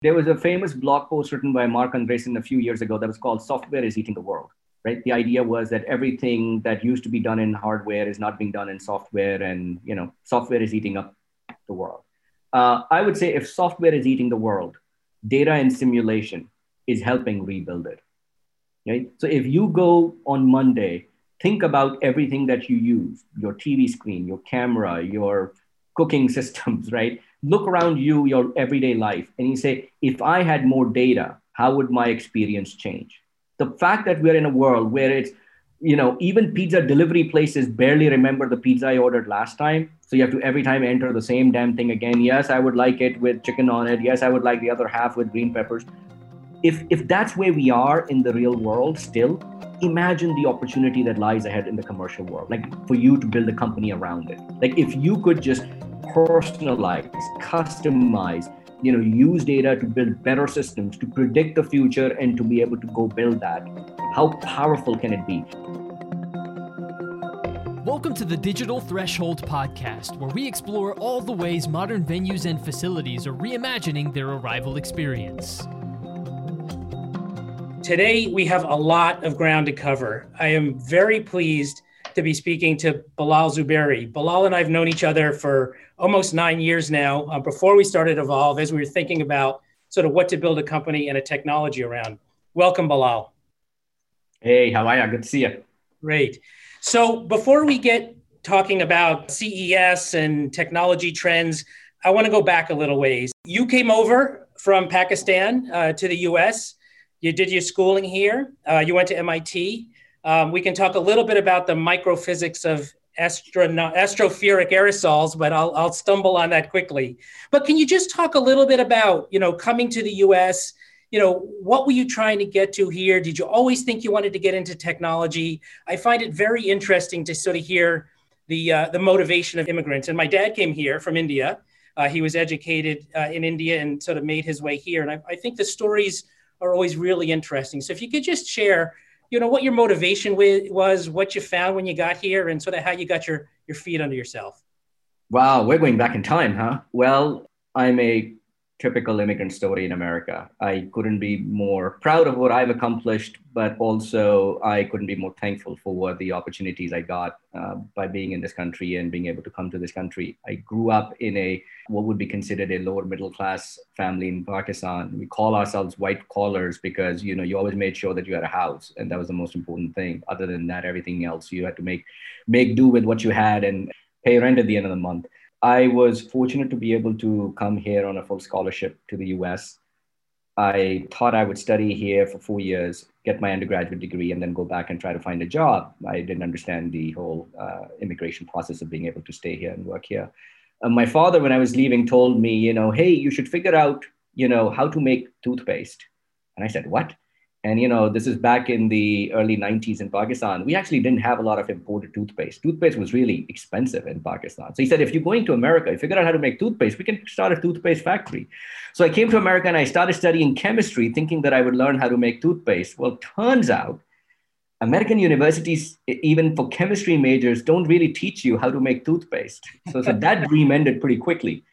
There was a famous blog post written by Marc Andreessen a few years ago that was called Software is Eating the World. Right? The idea was that everything that used to be done in hardware is not being done in software, and you know, software is eating up the world. Uh, I would say if software is eating the world, data and simulation is helping rebuild it. Right? So if you go on Monday, think about everything that you use, your TV screen, your camera, your cooking systems, right? Look around you, your everyday life, and you say, if I had more data, how would my experience change? The fact that we're in a world where it's you know, even pizza delivery places barely remember the pizza I ordered last time. So you have to every time enter the same damn thing again. Yes, I would like it with chicken on it. Yes, I would like the other half with green peppers. If if that's where we are in the real world still, imagine the opportunity that lies ahead in the commercial world. Like for you to build a company around it. Like if you could just personalize, customize, you know, use data to build better systems, to predict the future and to be able to go build that. How powerful can it be? Welcome to the Digital Threshold podcast, where we explore all the ways modern venues and facilities are reimagining their arrival experience. Today, we have a lot of ground to cover. I am very pleased to be speaking to Bilal Zuberi. Bilal and I have known each other for almost nine years now. Uh, before we started Evolv, as we were thinking about sort of what to build a company and a technology around. Welcome, Bilal. Hey, how are you? Good to see you. Great. So before we get talking about CES and technology trends, I want to go back a little ways. You came over from Pakistan uh, to the US. You did your schooling here. Uh, you went to MIT. Um, we can talk a little bit about the microphysics of astro- stratospheric aerosols, but I'll, I'll stumble on that quickly. But can you just talk a little bit about, you know, coming to the US you know, what were you trying to get to here? Did you always think you wanted to get into technology? I find it very interesting to sort of hear the uh, the motivation of immigrants. And my dad came here from India. Uh, he was educated uh, in India and sort of made his way here. And I, I, think the stories are always really interesting. So if you could just share, you know, what your motivation was, what you found when you got here, and sort of how you got your your feet under yourself. Wow, we're going back in time, huh? Well, I'm a typical immigrant story in America. I couldn't be more proud of what I've accomplished, but also I couldn't be more thankful for what the opportunities I got uh, by being in this country and being able to come to this country. I grew up in a what would be considered a lower middle class family in Pakistan. We call ourselves white collars because you know you always made sure that you had a house, and that was the most important thing. Other than that, everything else you had to make make do with what you had and pay rent at the end of the month. I was fortunate to be able to come here on a full scholarship to the US. I thought I would study here for four years, get my undergraduate degree, and then go back and try to find a job. I didn't understand the whole uh, immigration process of being able to stay here and work here. My father, when I was leaving, told me, you know, hey, you should figure out, you know, how to make toothpaste. And I said, what? And you know, this is back in the early 90s in Pakistan. We actually didn't have a lot of imported toothpaste. Toothpaste was really expensive in Pakistan. So he said, if you're going to America, you figure out how to make toothpaste, we can start a toothpaste factory. So I came to America and I started studying chemistry, thinking that I would learn how to make toothpaste. Well, turns out American universities, even for chemistry majors, don't really teach you how to make toothpaste. So, so that dream ended pretty quickly.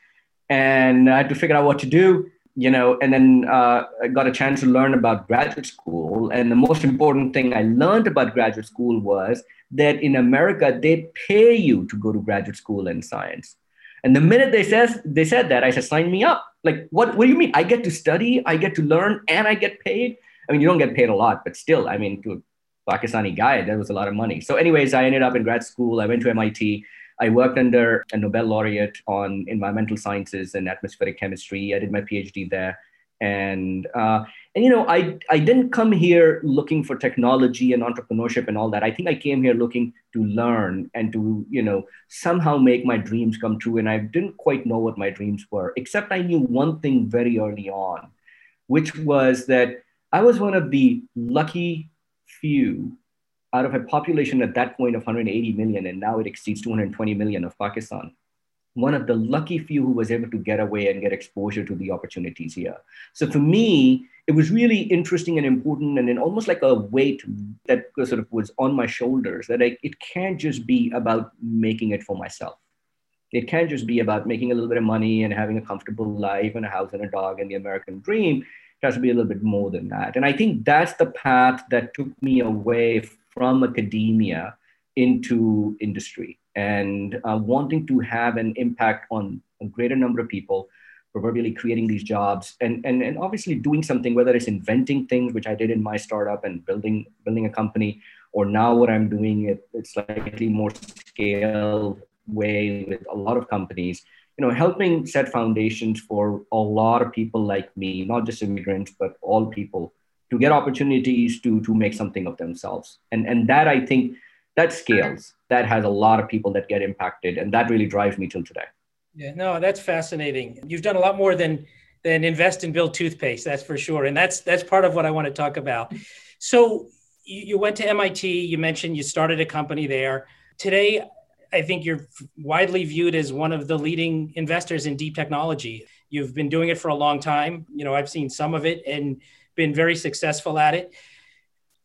And I had to figure out what to do you know, and then uh, I got a chance to learn about graduate school. And the most important thing I learned about graduate school was that in America, they pay you to go to graduate school in science. And the minute they says they said that, I said, sign me up. Like, what, what do you mean? I get to study, I get to learn, and I get paid. I mean, you don't get paid a lot, but still, I mean, to a Pakistani guy, that was a lot of money. So, anyways, I ended up in grad school. I went to MIT. I worked under a Nobel laureate on environmental sciences and atmospheric chemistry. I did my PhD there. And, uh, and you know, I, I didn't come here looking for technology and entrepreneurship and all that. I think I came here looking to learn and to, you know, somehow make my dreams come true. And I didn't quite know what my dreams were, except I knew one thing very early on, which was that I was one of the lucky few out of a population at that point of 180 million, and now it exceeds 220 million of Pakistan, one of the lucky few who was able to get away and get exposure to the opportunities here. So for me, it was really interesting and important, and then almost like a weight that sort of was on my shoulders that I, it can't just be about making it for myself. It can't just be about making a little bit of money and having a comfortable life and a house and a dog and the American dream. It has to be a little bit more than that. And I think that's the path that took me away from academia into industry and uh, wanting to have an impact on a greater number of people proverbially creating these jobs and, and, and obviously doing something, whether it's inventing things, which I did in my startup and building, building a company, or now what I'm doing it, it's slightly more scale way with a lot of companies, you know, helping set foundations for a lot of people like me, not just immigrants, but all people to get opportunities to, to make something of themselves. And, and that I think that scales, that has a lot of people that get impacted. And that really drives me till today. Yeah, no, that's fascinating. You've done a lot more than than invest and build toothpaste, that's for sure. And that's that's part of what I want to talk about. So you, you went to MIT. You mentioned you started a company there. Today, I think you're widely viewed as one of the leading investors in deep technology. You've been doing it for a long time. You know, I've seen some of it and been very successful at it.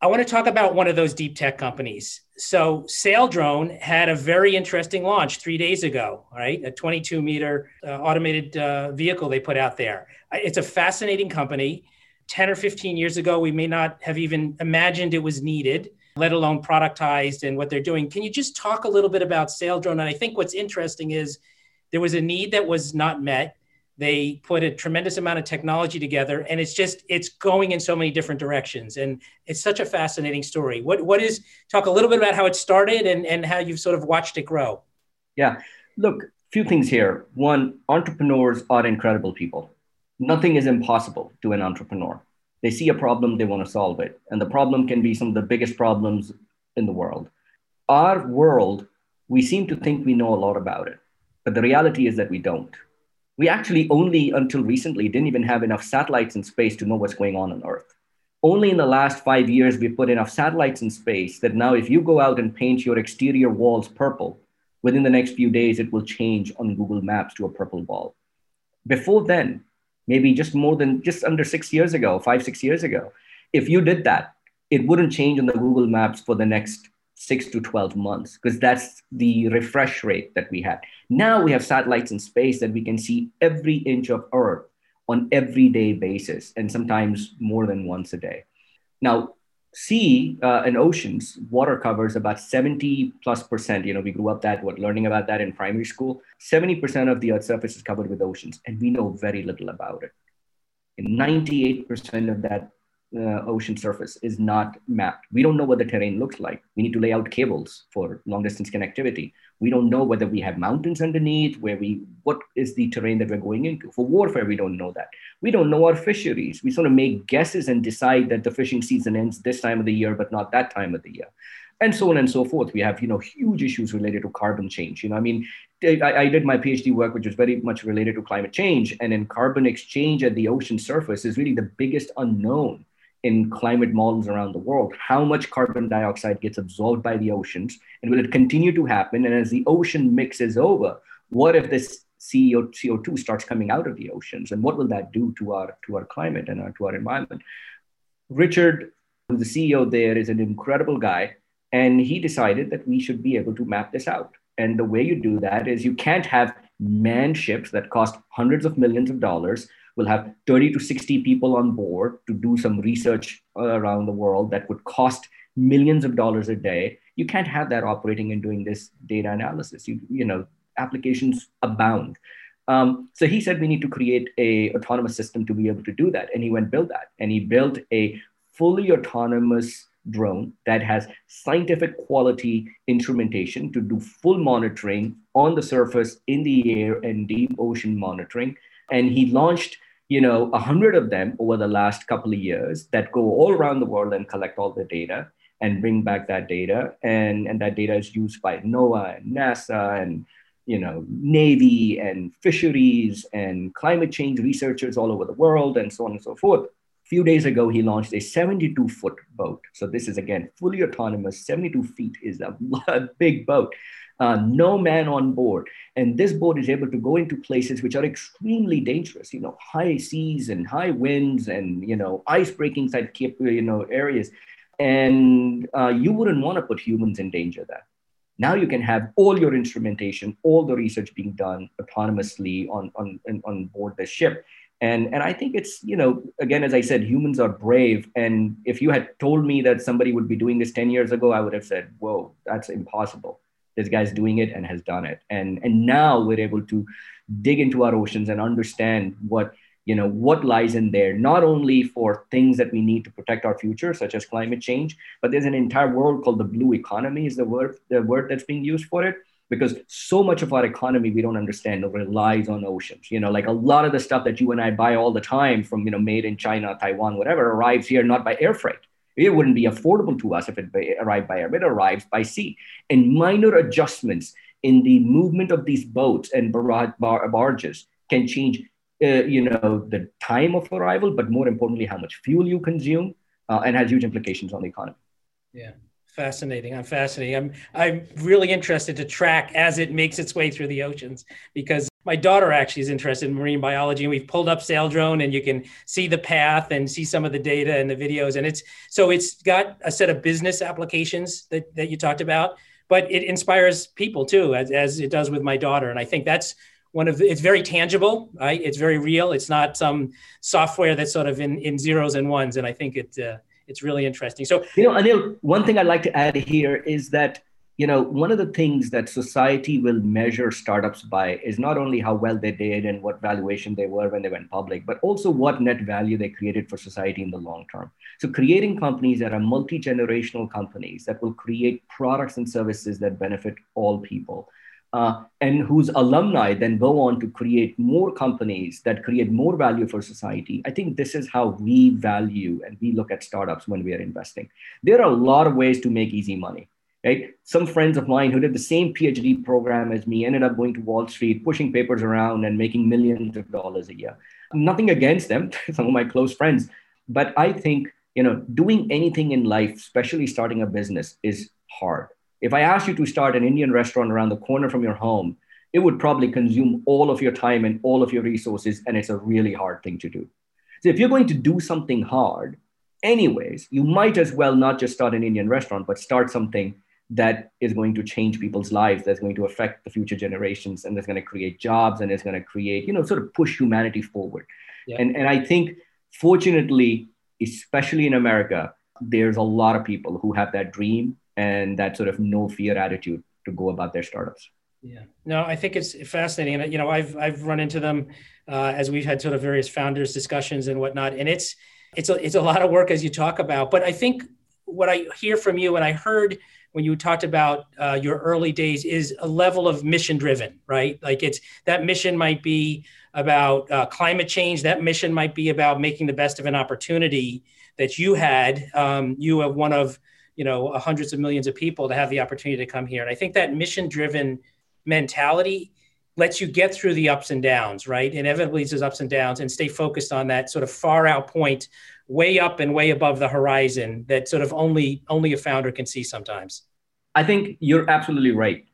I want to talk about one of those deep tech companies. So, Saildrone had a very interesting launch three days ago, right? A 22 meter uh, automated uh, vehicle they put out there. It's a fascinating company. 10 or 15 years ago, we may not have even imagined it was needed, let alone productized and what they're doing. Can you just talk a little bit about Saildrone? And I think what's interesting is there was a need that was not met they put a tremendous amount of technology together and it's just it's going in so many different directions and it's such a fascinating story. What what is talk a little bit about how it started and and how you've sort of watched it grow. Yeah. Look few things here. One entrepreneurs are incredible people. Nothing is impossible to an entrepreneur. They see a problem they want to solve it and the problem can be some of the biggest problems in the world. Our world we seem to think we know a lot about it but the reality is that we don't we actually only until recently didn't even have enough satellites in space to know what's going on on Earth. Only in the last five years, we put enough satellites in space that now, if you go out and paint your exterior walls purple, within the next few days, it will change on Google Maps to a purple ball. Before then, maybe just more than just under six years ago, five, six years ago, if you did that, it wouldn't change on the Google Maps for the next six to 12 months, because that's the refresh rate that we had. Now we have satellites in space that we can see every inch of Earth on everyday basis, and sometimes more than once a day. Now, sea uh, and oceans, water covers about 70 plus percent. You know, we grew up that, what, learning about that in primary school. 70% of the Earth's surface is covered with oceans, and we know very little about it. And 98% of that uh, ocean surface is not mapped. We don't know what the terrain looks like. We need to lay out cables for long distance connectivity. We don't know whether we have mountains underneath, where we, what is the terrain that we're going into. For warfare, we don't know that. We don't know our fisheries. We sort of make guesses and decide that the fishing season ends this time of the year, but not that time of the year. And so on and so forth. We have, you know, huge issues related to carbon change. You know, I mean, I, I did my PhD work, which was very much related to climate change, and in carbon exchange at the ocean surface is really the biggest unknown in climate models around the world how much carbon dioxide gets absorbed by the oceans and will it continue to happen? And as the ocean mixes over what if this CO, CO2 starts coming out of the oceans? And what will that do to our to our climate and our, to our environment? Richard the ceo there is an incredible guy and he decided that we should be able to map this out. And the way you do that is you can't have manned ships that cost hundreds of millions of dollars We'll have 30 to 60 people on board to do some research around the world that would cost millions of dollars a day. You can't have that operating and doing this data analysis. You, you know, applications abound. Um, so he said we need to create a autonomous system to be able to do that, and he went build that, and he built a fully autonomous drone that has scientific quality instrumentation to do full monitoring on the surface, in the air, and deep ocean monitoring and he launched you know a hundred of them over the last couple of years that go all around the world and collect all the data and bring back that data and and that data is used by NOAA and NASA and you know Navy and fisheries and climate change researchers all over the world and so on and so forth. Few days ago, he launched a 72 foot boat. So this is again fully autonomous. 72 feet is a, a big boat uh, no man on board. And this boat is able to go into places which are extremely dangerous, you know, high seas and high winds and, you know, ice breaking type, you know, areas. And uh, you wouldn't want to put humans in danger there. now you can have all your instrumentation, all the research being done autonomously on, on, on board the ship. And, and I think it's, you know, again, as I said, humans are brave. And if you had told me that somebody would be doing this 10 years ago, I would have said, whoa, that's impossible. This guy's doing it and has done it. And, and now we're able to dig into our oceans and understand what you know what lies in there not only for things that we need to protect our future such as climate change but there's an entire world called the blue economy is the word the word that's being used for it because so much of our economy we don't understand relies on oceans. You know like a lot of the stuff that you and i buy all the time from you know made in china taiwan whatever arrives here not by air freight. It wouldn't be affordable to us if it arrived by air. It arrives by sea. And minor adjustments in the movement of these boats and bar- bar- barges can change uh, you know, the time of arrival, but more importantly, how much fuel you consume, uh, and has huge implications on the economy. Yeah, fascinating. I'm fascinating. I'm I'm really interested to track as it makes its way through the oceans because my daughter actually is interested in marine biology, and we've pulled up Saildrone, and you can see the path and see some of the data and the videos, and it's so it's got a set of business applications that that you talked about, but it inspires people too, as as it does with my daughter, and I think that's one of the, it's very tangible right it's very real it's not some software that's sort of in, in zeros and ones and i think it uh, it's really interesting. So you know anil one thing i'd like to add here is that you know one of the things that society will measure startups by is not only how well they did and what valuation they were when they went public but also what net value they created for society in the long term. So creating companies that are multi-generational companies that will create products and services that benefit all people uh, and whose alumni then go on to create more companies that create more value for society. I think this is how we value and we look at startups when we are investing. There are a lot of ways to make easy money. Right? Some friends of mine who did the same PhD program as me ended up going to Wall Street, pushing papers around and making millions of dollars a year. Nothing against them, some of my close friends, but I think you know doing anything in life, especially starting a business, is hard if I asked you to start an Indian restaurant around the corner from your home, it would probably consume all of your time and all of your resources, and it's a really hard thing to do. So if you're going to do something hard, anyways, you might as well not just start an Indian restaurant, but start something that is going to change people's lives, that's going to affect the future generations, and that's going to create jobs and it's going to create, you know, sort of push humanity forward. Yeah. And, and I think, fortunately, especially in America, there's a lot of people who have that dream and that sort of no fear attitude to go about their startups. Yeah, no, I think it's fascinating. And, you know, I've, I've run into them uh, as we've had sort of various founders discussions and whatnot. And it's, it's a, it's a lot of work as you talk about, but I think what I hear from you and I heard when you talked about uh, your early days is a level of mission driven, right? Like it's that mission might be about uh, climate change. That mission might be about making the best of an opportunity that you had. Um, you have one of you know hundreds of millions of people to have the opportunity to come here. And i think that mission driven mentality lets you get through the ups and downs right? Inevitably there's ups and downs and stay focused on that sort of far out point way up and way above the horizon that sort of only only a founder can see sometimes. I think you're absolutely right.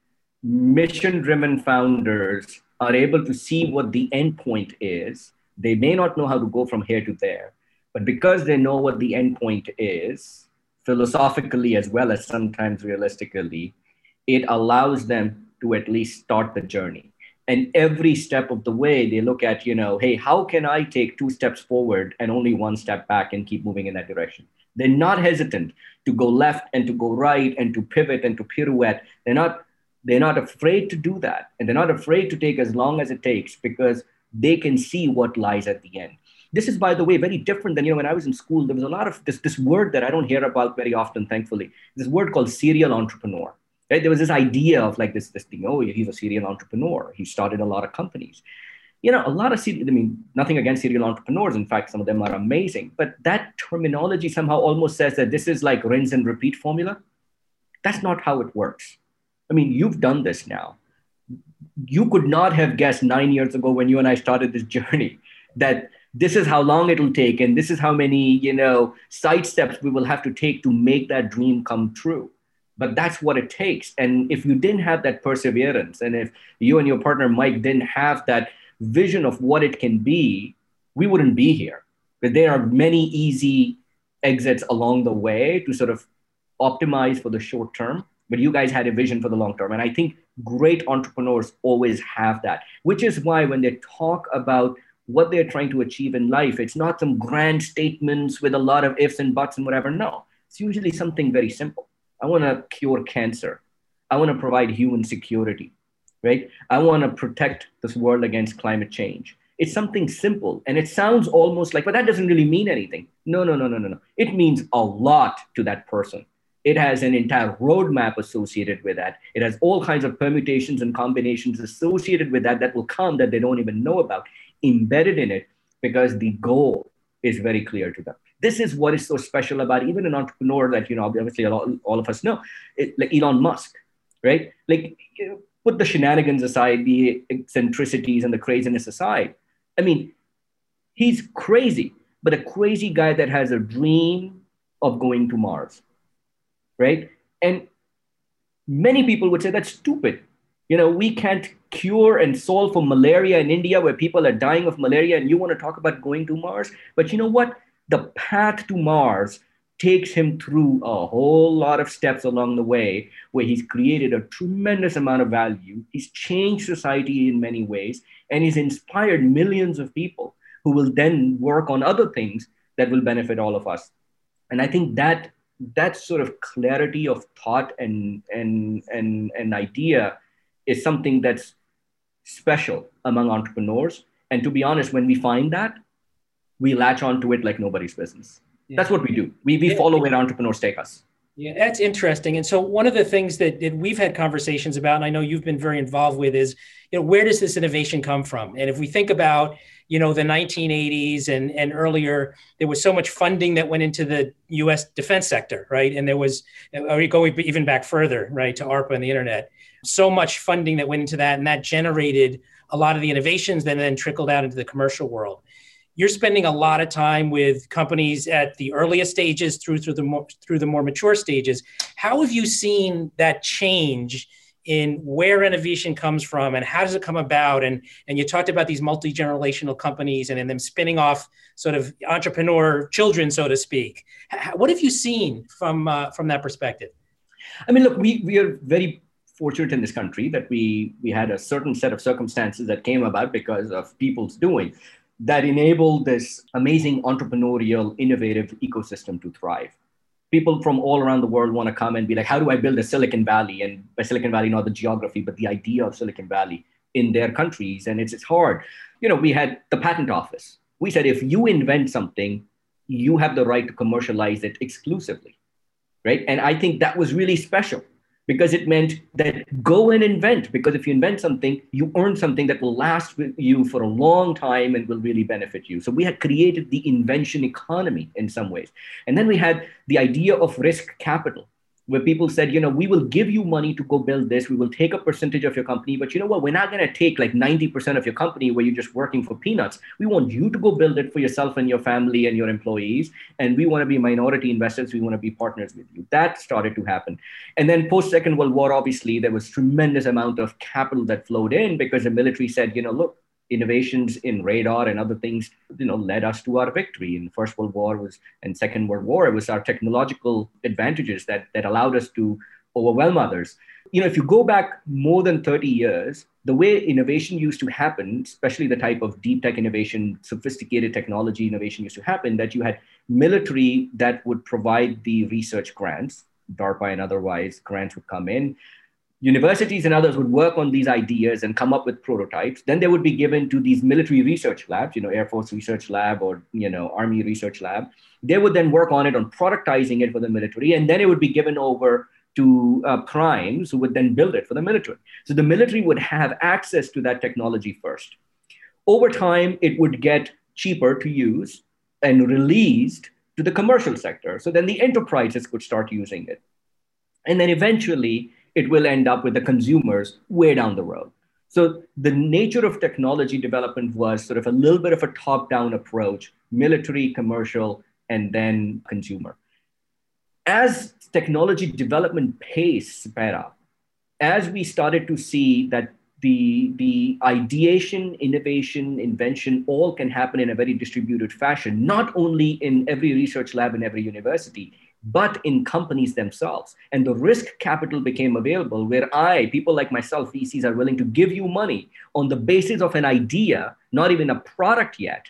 Mission driven founders are able to see what the end point is. They may not know how to go from here to there but because they know what the end point is philosophically as well as sometimes realistically, it allows them to at least start the journey. And every step of the way, they look at, you know, hey, how can I take two steps forward and only one step back and keep moving in that direction? They're not hesitant to go left and to go right and to pivot and to pirouette. They're not, they're not afraid to do that. And they're not afraid to take as long as it takes because they can see what lies at the end. This is, by the way, very different than, you know, when I was in school, there was a lot of this, this word that I don't hear about very often, thankfully, this word called serial entrepreneur. Right? There was this idea of like this, this thing, oh, he's a serial entrepreneur. He started a lot of companies. You know, a lot of, serial, I mean, nothing against serial entrepreneurs. In fact, some of them are amazing. But that terminology somehow almost says that this is like rinse and repeat formula. That's not how it works. I mean, you've done this now. You could not have guessed nine years ago when you and I started this journey that this is how long it'll take and this is how many you know side steps we will have to take to make that dream come true. But that's what it takes. And if you didn't have that perseverance and if you and your partner mike didn't have that vision of what it can be we wouldn't be here. But there are many easy exits along the way to sort of optimize for the short term. But you guys had a vision for the long term. And I think great entrepreneurs always have that, which is why when they talk about what they're trying to achieve in life, it's not some grand statements with a lot of ifs and buts and whatever. No, it's usually something very simple. I want to cure cancer. I want to provide human security, right? I want to protect this world against climate change. It's something simple and it sounds almost like, but that doesn't really mean anything. No, no, no, no, no, no. It means a lot to that person. It has an entire roadmap associated with that. It has all kinds of permutations and combinations associated with that that will come that they don't even know about, embedded in it because the goal is very clear to them. This is what is so special about even an entrepreneur that, you know, obviously all, all of us know, it, like Elon Musk, right? Like, you know, put the shenanigans aside, the eccentricities and the craziness aside I mean, he's crazy, but a crazy guy that has a dream of going to Mars, right? And many people would say that's stupid. You know, we can't cure and solve for malaria in India where people are dying of malaria, and you want to talk about going to Mars. But you know what? The path to Mars takes him through a whole lot of steps along the way where he's created a tremendous amount of value. He's changed society in many ways, and he's inspired millions of people who will then work on other things that will benefit all of us. And I think that that sort of clarity of thought and and and, and idea is something that's special among entrepreneurs. And to be honest, when we find that, we latch onto it like nobody's business. Yeah. That's what we do. We, we follow where entrepreneurs take us. Yeah, that's interesting. And so one of the things that, that we've had conversations about, and I know you've been very involved with, is you know where does this innovation come from? And if we think about you know the 1980s and and earlier, there was so much funding that went into the U.S. defense sector, right? And there was, we going even back further, right, to ARPA and the internet? So much funding that went into that, and that generated a lot of the innovations that then trickled out into the commercial world you're spending a lot of time with companies at the earliest stages through through the more, through the more mature stages. How have you seen that change in where innovation comes from and how does it come about? And and you talked about these multi generational companies and in them spinning off sort of entrepreneur children, so to speak. What have you seen from uh, from that perspective? I mean, look, we we are very fortunate in this country that we we had a certain set of circumstances that came about because of people's doing that enabled this amazing entrepreneurial, innovative ecosystem to thrive. People from all around the world want to come and be like, how do I build a Silicon Valley? And by Silicon Valley, not the geography, but the idea of Silicon Valley in their countries. And it's, it's hard. You know, we had the patent office. We said, if you invent something, you have the right to commercialize it exclusively. Right. And I think that was really special because it meant that go and invent because if you invent something you earn something that will last with you for a long time and will really benefit you. So we had created the invention economy in some ways. And then we had the idea of risk capital where people said, you know, we will give you money to go build this. We will take a percentage of your company, but you know what? We're not going to take like 90% of your company where you're just working for peanuts. We want you to go build it for yourself and your family and your employees. And we want to be minority investors. We want to be partners with you. That started to happen. And then post Second World War, obviously, there was tremendous amount of capital that flowed in because the military said, you know, look, innovations in radar and other things you know led us to our victory. In the first world war was and second world war it was our technological advantages that that allowed us to overwhelm others. You know if you go back more than 30 years the way innovation used to happen especially the type of deep tech innovation sophisticated technology innovation used to happen that you had military that would provide the research grants darpa and otherwise grants would come in universities and others would work on these ideas and come up with prototypes then they would be given to these military research labs you know air force research lab or you know army research lab. They would then work on it on productizing it for the military and then it would be given over to uh, primes who would then build it for the military. So the military would have access to that technology first. Over time it would get cheaper to use and released to the commercial sector. So then the enterprises could start using it. And then eventually it will end up with the consumers way down the road. So the nature of technology development was sort of a little bit of a top-down approach, military, commercial, and then consumer. As technology development pace sped up, as we started to see that the, the ideation, innovation, invention all can happen in a very distributed fashion, not only in every research lab in every university, but in companies themselves. And the risk capital became available where I, people like myself, VCs, are willing to give you money on the basis of an idea, not even a product yet,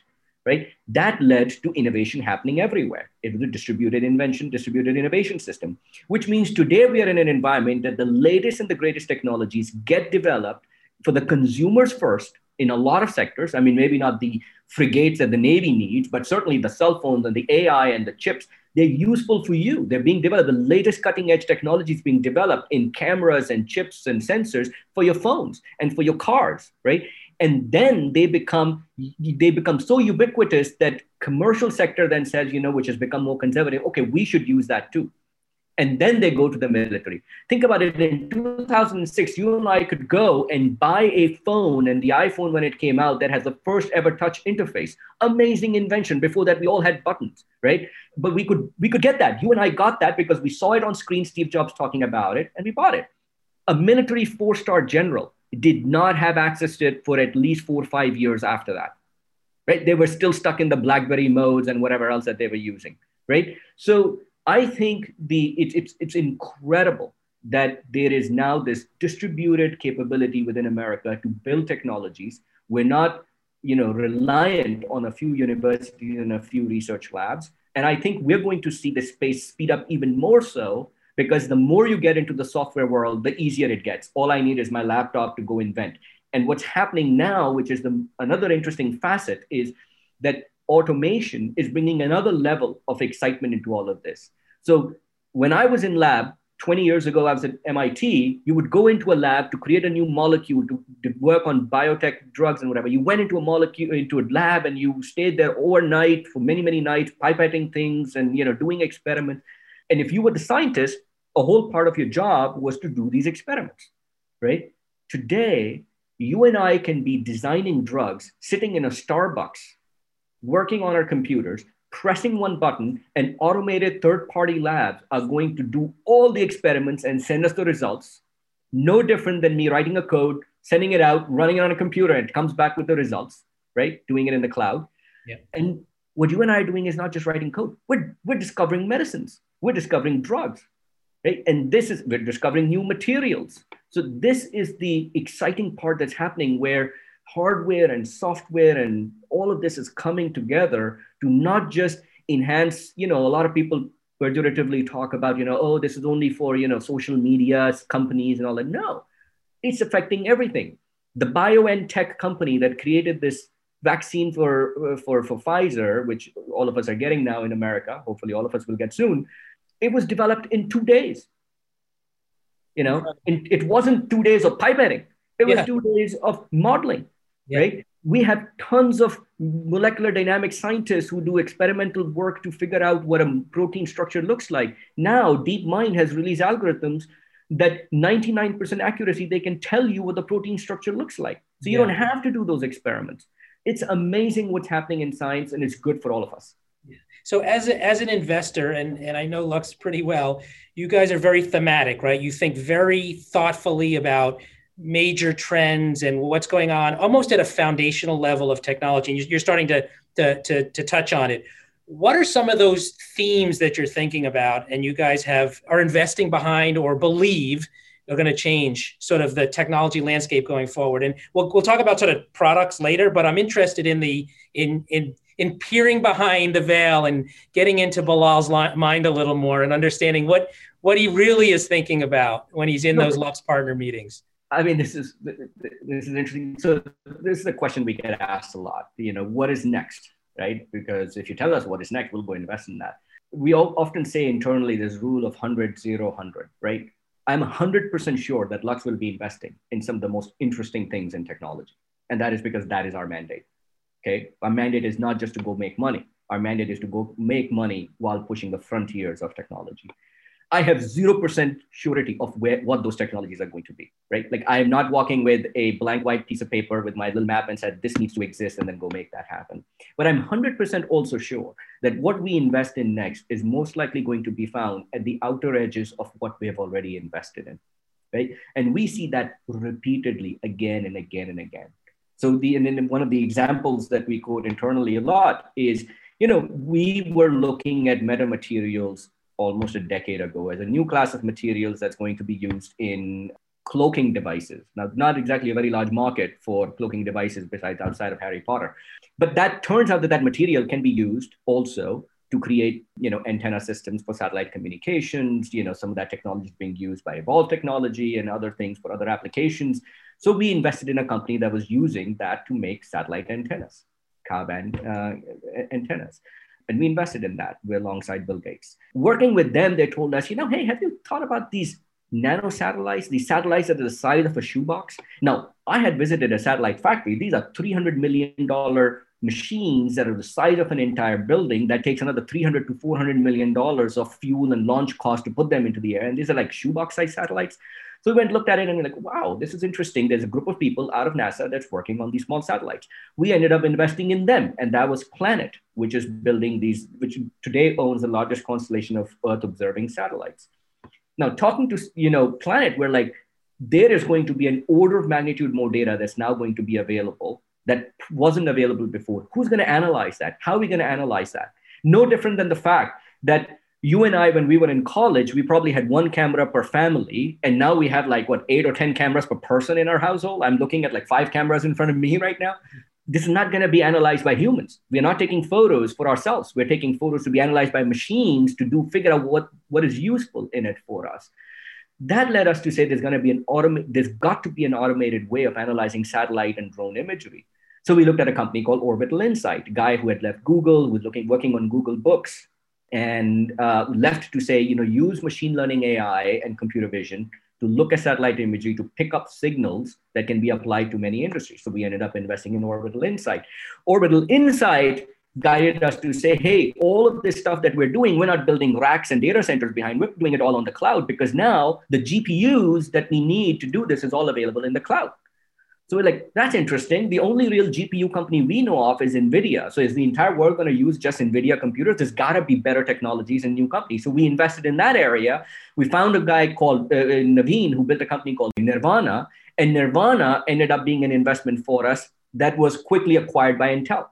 right? That led to innovation happening everywhere. It was a distributed invention, distributed innovation system, which means today we are in an environment that the latest and the greatest technologies get developed for the consumers first in a lot of sectors. I mean, maybe not the frigates that the Navy needs, but certainly the cell phones and the AI and the chips. They're useful for you. They're being developed. The latest cutting edge technology is being developed in cameras and chips and sensors for your phones and for your cars, right? And then they become they become so ubiquitous that commercial sector then says, you know, which has become more conservative. Okay, we should use that too and then they go to the military. Think about it in 2006, you and I could go and buy a phone, and the iPhone, when it came out, that has the first ever touch interface. Amazing invention. Before that, we all had buttons, right? But we could we could get that. You and I got that because we saw it on screen, Steve Jobs talking about it, and we bought it. A military four-star general did not have access to it for at least four or five years after that. Right? They were still stuck in the BlackBerry modes and whatever else that they were using. Right. So I think the it, it's it's incredible that there is now this distributed capability within America to build technologies. We're not, you know, reliant on a few universities and a few research labs. And I think we're going to see the space speed up even more so because the more you get into the software world, the easier it gets. All I need is my laptop to go invent. And what's happening now, which is the another interesting facet, is that automation is bringing another level of excitement into all of this. So when I was in lab 20 years ago, I was at MIT, you would go into a lab to create a new molecule to, to work on biotech drugs and whatever. You went into a molecule, into a lab and you stayed there overnight for many, many nights, pipetting things and, you know, doing experiments. And if you were the scientist, a whole part of your job was to do these experiments, right? Today, you and I can be designing drugs sitting in a Starbucks working on our computers, pressing one button, and automated third party labs are going to do all the experiments and send us the results. No different than me writing a code, sending it out, running it on a computer, and it comes back with the results, right? Doing it in the cloud. Yeah. And what you and I are doing is not just writing code, we're, we're discovering medicines, we're discovering drugs, right? And this is, we're discovering new materials. So, this is the exciting part that's happening where hardware and software and all of this is coming together to not just enhance you know a lot of people pejoratively talk about you know oh this is only for you know social media companies and all that no it's affecting everything the BioNTech company that created this vaccine for, uh, for, for Pfizer, which all of us are getting now in America, hopefully all of us will get soon, it was developed in two days. You know, it wasn't two days of pipetting. It was yeah. two days of modeling yeah. right? We have tons of molecular dynamic scientists who do experimental work to figure out what a protein structure looks like. Now, DeepMind has released algorithms that 99% accuracy, they can tell you what the protein structure looks like. So you yeah. don't have to do those experiments. It's amazing what's happening in science, and it's good for all of us. So as, a, as an investor, and, and I know Lux pretty well, you guys are very thematic, right? You think very thoughtfully about major trends and what's going on almost at a foundational level of technology and you're starting to, to, to, to touch on it. What are some of those themes that you're thinking about and you guys have are investing behind or believe are going to change sort of the technology landscape going forward? And we'll, we'll talk about sort of products later but i'm interested in the in in in peering behind the veil and getting into Bilal's mind a little more and understanding what what he really is thinking about when he's in those Lux partner meetings. I mean, this is this is interesting. So this is a question we get asked a lot. You know, what is next, right? Because if you tell us what is next, we'll go invest in that. We all often say internally this rule of 100, 0, 100, right? I'm 100% sure that Lux will be investing in some of the most interesting things in technology. And that is because that is our mandate. Okay. Our mandate is not just to go make money. Our mandate is to go make money while pushing the frontiers of technology. I have 0% surety of where what those technologies are going to be, right? Like I am not walking with a blank white piece of paper with my little map and said, this needs to exist and then go make that happen. But I'm 100% also sure that what we invest in next is most likely going to be found at the outer edges of what we have already invested in, right? And we see that repeatedly again and again and again. So the, and then one of the examples that we quote internally a lot is, you know, we were looking at metamaterials almost a decade ago as a new class of materials that's going to be used in cloaking devices. Now, not exactly a very large market for cloaking devices besides outside of Harry Potter, but that turns out that that material can be used also to create, you know, antenna systems for satellite communications. You know, some of that technology is being used by Evolv Technology and other things for other applications. So we invested in a company that was using that to make satellite antennas, Ka-band uh, antennas. And we invested in that We're alongside Bill Gates. Working with them, they told us, you know, hey, have you thought about these nano satellites, these satellites that are the size of a shoebox? Now, I had visited a satellite factory. These are $300 million machines that are the size of an entire building that takes another 300 to 400 million dollars of fuel and launch cost to put them into the air and these are like shoebox size satellites so we went looked at it and we're like wow this is interesting there's a group of people out of nasa that's working on these small satellites we ended up investing in them and that was planet which is building these which today owns the largest constellation of earth observing satellites now talking to you know planet we're like there is going to be an order of magnitude more data that's now going to be available that wasn't available before. Who's going to analyze that? How are we going to analyze that? No different than the fact that you and I, when we were in college, we probably had one camera per family. And now we have like, what, eight or 10 cameras per person in our household? I'm looking at like five cameras in front of me right now. This is not going to be analyzed by humans. We're not taking photos for ourselves. We're taking photos to be analyzed by machines to do figure out what, what is useful in it for us that led us to say there's going to be an automate there's got to be an automated way of analyzing satellite and drone imagery so we looked at a company called Orbital Insight, a guy who had left Google, was looking working on Google Books, and uh, left to say, you know, use machine learning AI and computer vision to look at satellite imagery to pick up signals that can be applied to many industries. So we ended up investing in Orbital Insight. Orbital Insight guided us to say, hey, all of this stuff that we're doing, we're not building racks and data centers behind, we're doing it all on the cloud because now the GPUs that we need to do this is all available in the cloud. So we're like, that's interesting. The only real GPU company we know of is NVIDIA. So is the entire world going to use just NVIDIA computers? There's got to be better technologies and new companies. So we invested in that area. We found a guy called uh, uh, Naveen who built a company called Nirvana. And Nirvana ended up being an investment for us that was quickly acquired by Intel.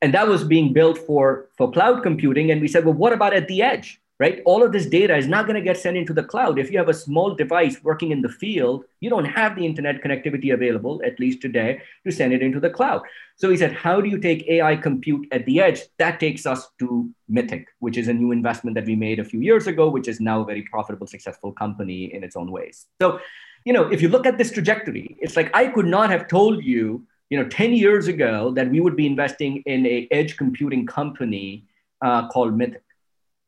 And that was being built for, for cloud computing. And we said, well, what about at the edge? Right? All of this data is not going to get sent into the cloud. If you have a small device working in the field, you don't have the internet connectivity available, at least today, to send it into the cloud. So he said, How do you take AI compute at the edge? That takes us to Mythic, which is a new investment that we made a few years ago, which is now a very profitable, successful company in its own ways. So, you know, if you look at this trajectory, it's like I could not have told you, you know, 10 years ago that we would be investing in a edge computing company uh, called Mythic,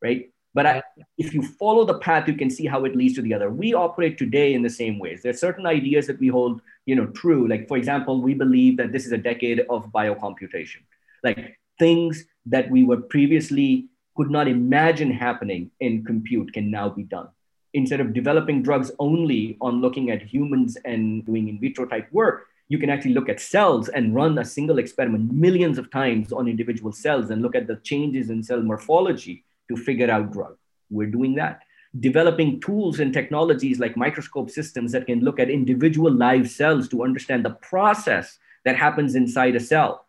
right? But I, if you follow the path, you can see how it leads to the other. We operate today in the same ways. There are certain ideas that we hold, you know, true. Like for example, we believe that this is a decade of biocomputation. Like things that we were previously could not imagine happening in compute can now be done. Instead of developing drugs only on looking at humans and doing in vitro type work, you can actually look at cells and run a single experiment millions of times on individual cells and look at the changes in cell morphology to figure out drug. We're doing that. Developing tools and technologies like microscope systems that can look at individual live cells to understand the process that happens inside a cell.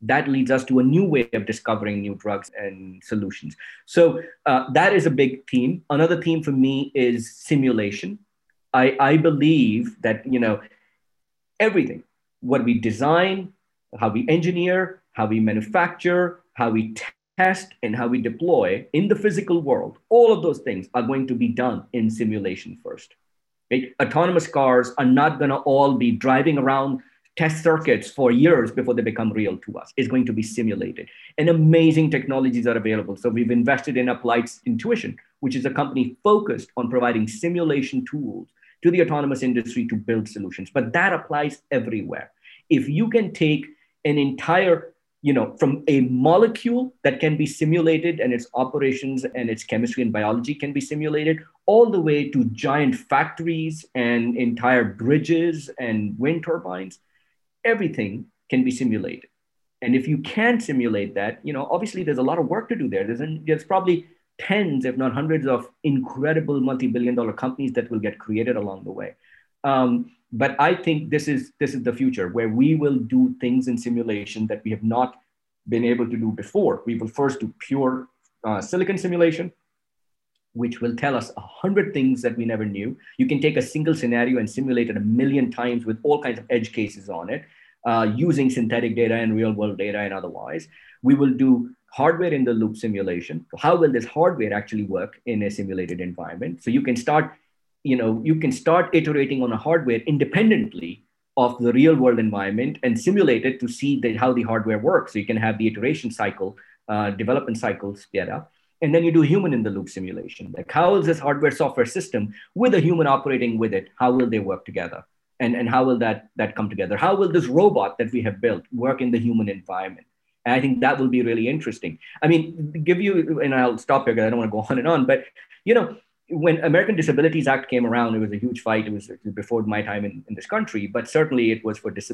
That leads us to a new way of discovering new drugs and solutions. So uh, that is a big theme. Another theme for me is simulation. I, I believe that you know everything, what we design, how we engineer, how we manufacture, how we test and how we deploy in the physical world, all of those things are going to be done in simulation first. Right? Autonomous cars are not going to all be driving around test circuits for years before they become real to us. It's going to be simulated. And amazing technologies are available. So we've invested in Applied Intuition, which is a company focused on providing simulation tools to the autonomous industry to build solutions. But that applies everywhere. If you can take an entire you know, from a molecule that can be simulated and its operations and its chemistry and biology can be simulated, all the way to giant factories and entire bridges and wind turbines, everything can be simulated. And if you can simulate that, you know, obviously there's a lot of work to do there. There's, an, there's probably tens, if not hundreds, of incredible multi-billion dollar companies that will get created along the way. Um, but I think this is this is the future where we will do things in simulation that we have not been able to do before. We will first do pure uh, silicon simulation, which will tell us a hundred things that we never knew. You can take a single scenario and simulate it a million times with all kinds of edge cases on it, uh, using synthetic data and real world data and otherwise. We will do hardware in the loop simulation. How will this hardware actually work in a simulated environment? So you can start, you know, you can start iterating on a hardware independently of the real world environment and simulate it to see how the hardware works. So you can have the iteration cycle, uh, development cycle sped up. And then you do human in the loop simulation. Like how is this hardware software system with a human operating with it? How will they work together? And, and how will that, that come together? How will this robot that we have built work in the human environment? And I think that will be really interesting. I mean, give you, and I'll stop here because I don't want to go on and on, but you know, when American Disabilities Act came around, it was a huge fight. It was before my time in, in this country, but certainly it was for dis-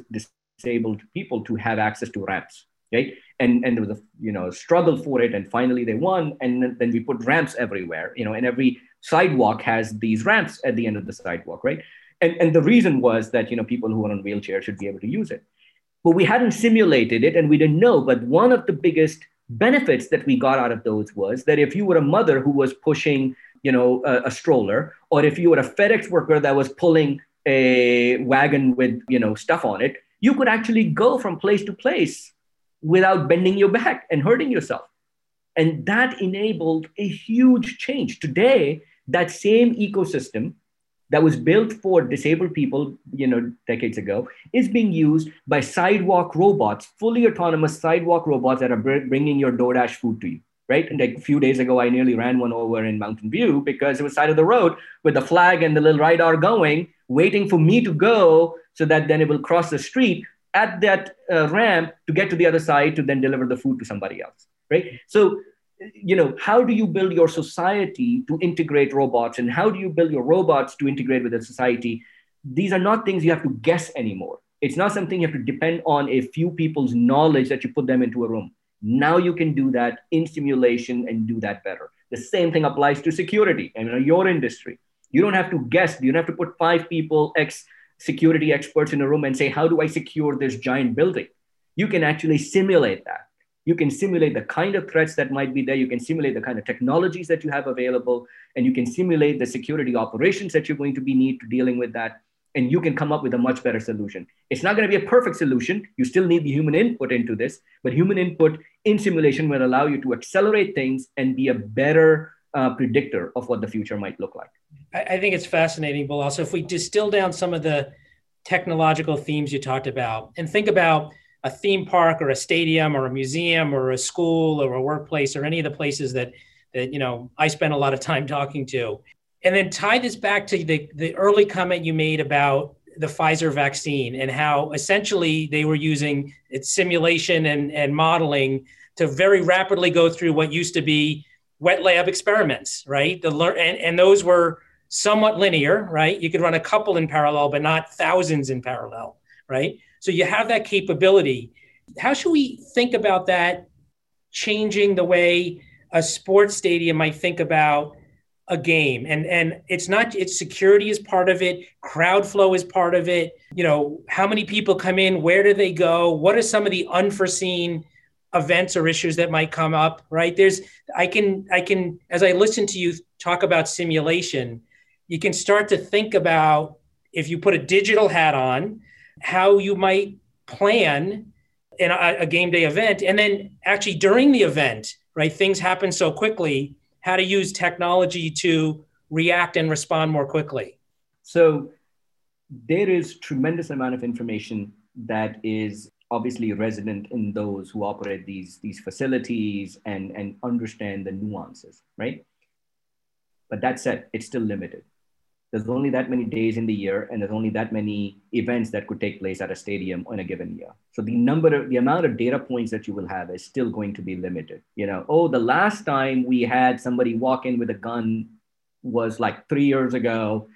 disabled people to have access to ramps, right? And and there was a you know struggle for it, and finally they won. And then we put ramps everywhere, you know, and every sidewalk has these ramps at the end of the sidewalk, right? And and the reason was that you know people who are on wheelchairs should be able to use it, but we hadn't simulated it, and we didn't know. But one of the biggest benefits that we got out of those was that if you were a mother who was pushing you know, a, a stroller, or if you were a FedEx worker that was pulling a wagon with, you know, stuff on it, you could actually go from place to place without bending your back and hurting yourself. And that enabled a huge change. Today, that same ecosystem that was built for disabled people, you know, decades ago, is being used by sidewalk robots, fully autonomous sidewalk robots that are bringing your DoorDash food to you right? And like a few days ago, I nearly ran one over in Mountain View because it was side of the road with the flag and the little radar going, waiting for me to go so that then it will cross the street at that uh, ramp to get to the other side to then deliver the food to somebody else, right? So, you know, how do you build your society to integrate robots and how do you build your robots to integrate with the society? These are not things you have to guess anymore. It's not something you have to depend on a few people's knowledge that you put them into a room now you can do that in simulation and do that better. The same thing applies to security and you know, your industry. You don't have to guess. You don't have to put five people, ex security experts in a room and say, how do I secure this giant building? You can actually simulate that. You can simulate the kind of threats that might be there. You can simulate the kind of technologies that you have available, and you can simulate the security operations that you're going to be need to dealing with that and you can come up with a much better solution. It's not going to be a perfect solution. You still need the human input into this, but human input in simulation will allow you to accelerate things and be a better uh, predictor of what the future might look like. I, think it's fascinating, But Also, if we distill down some of the technological themes you talked about and think about a theme park or a stadium or a museum or a school or a workplace or any of the places that that you know I spend a lot of time talking to and then tie this back to the, the early comment you made about the Pfizer vaccine and how essentially they were using its simulation and, and modeling to very rapidly go through what used to be wet lab experiments, right? The learn and, and those were somewhat linear, right? You could run a couple in parallel, but not thousands in parallel, right? So you have that capability. How should we think about that changing the way a sports stadium might think about a game. And and it's not it's security is part of it. Crowd flow is part of it. You know how many people come in where do they go? What are some of the unforeseen events or issues that might come up right? There's i can i can as i listen to you talk about simulation you can start to think about if you put a digital hat on how you might plan in a, a game day event. And then actually during the event right things happen so quickly how to use technology to react and respond more quickly? So there is tremendous amount of information that is obviously resident in those who operate these, these facilities and, and understand the nuances, right? But that said, it's still limited there's only that many days in the year and there's only that many events that could take place at a stadium in a given year. So the number of the amount of data points that you will have is still going to be limited you know. Oh the last time we had somebody walk in with a gun was like three years ago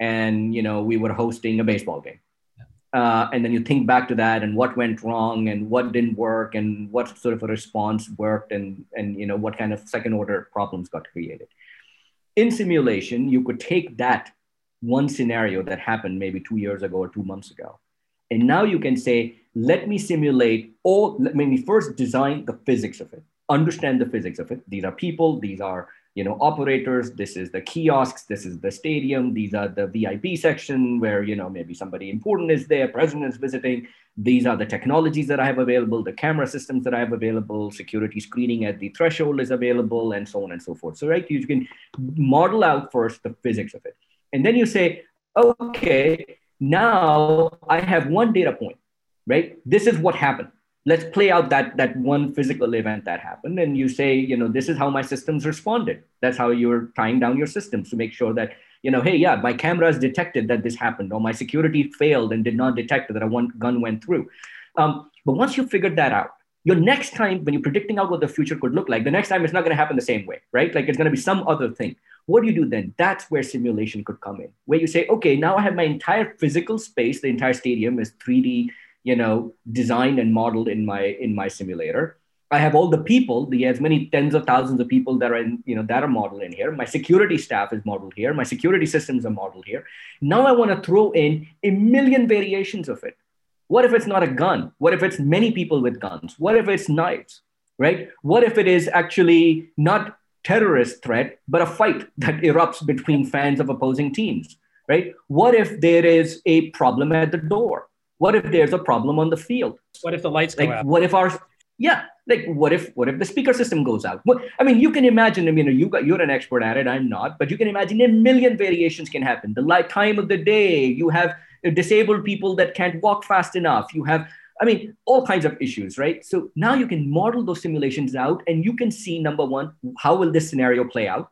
and you know we were hosting a baseball game. Uh, and then you think back to that and what went wrong and what didn't work and what sort of a response worked and and you know what kind of second order problems got created. In simulation you could take that one scenario that happened maybe two years ago or two months ago. And now you can say, let me simulate all, let me first design the physics of it, understand the physics of it. These are people, these are you know operators this is the kiosks this is the stadium these are the vip section where you know maybe somebody important is there president is visiting these are the technologies that i have available the camera systems that i have available security screening at the threshold is available and so on and so forth so right you can model out first the physics of it and then you say okay now i have one data point right? This is what happened. Let's play out that that one physical event that happened. And you say you know this is how my systems responded. That's how you're tying down your systems to make sure that you know hey yeah my cameras detected that this happened or my security failed and did not detect that a one gun went through. Um, but once you figured that out your next time when you're predicting out what the future could look like the next time it's not going to happen the same way right? Like it's going to be some other thing what do you do then? That's where simulation could come in where you say okay now i have my entire physical space the entire stadium is 3d you know designed and modeled in my in my simulator. I have all the people the as many tens of thousands of people that are in you know that are modeled in here. My security staff is modeled here. My security systems are modeled here. Now i want to throw in a million variations of it. What if it's not a gun? What if it's many people with guns? What if it's knives right? What if it is actually not terrorist threat but a fight that erupts between fans of opposing teams right what if there is a problem at the door what if there's a problem on the field? What if the lights go like, out? What if our yeah, like what if what if the speaker system goes out? What, I mean, you can imagine. I mean, you got you're an expert at it. I'm not, but you can imagine a million variations can happen. The light time of the day. You have disabled people that can't walk fast enough. You have, I mean, all kinds of issues, right? So now you can model those simulations out, and you can see number one, how will this scenario play out?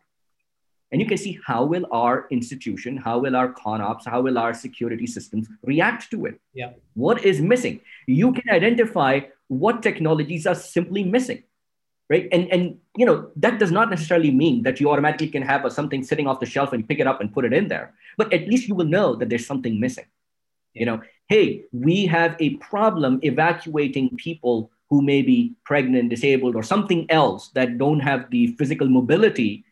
And you can see how will our institution, how will our ConOps, how will our security systems react to it? Yeah. What is missing? You can identify what technologies are simply missing, right? And and you know that does not necessarily mean that you automatically can have a, something sitting off the shelf and pick it up and put it in there. But at least you will know that there's something missing. Yeah. You know, hey, we have a problem evacuating people who may be pregnant, disabled, or something else that don't have the physical mobility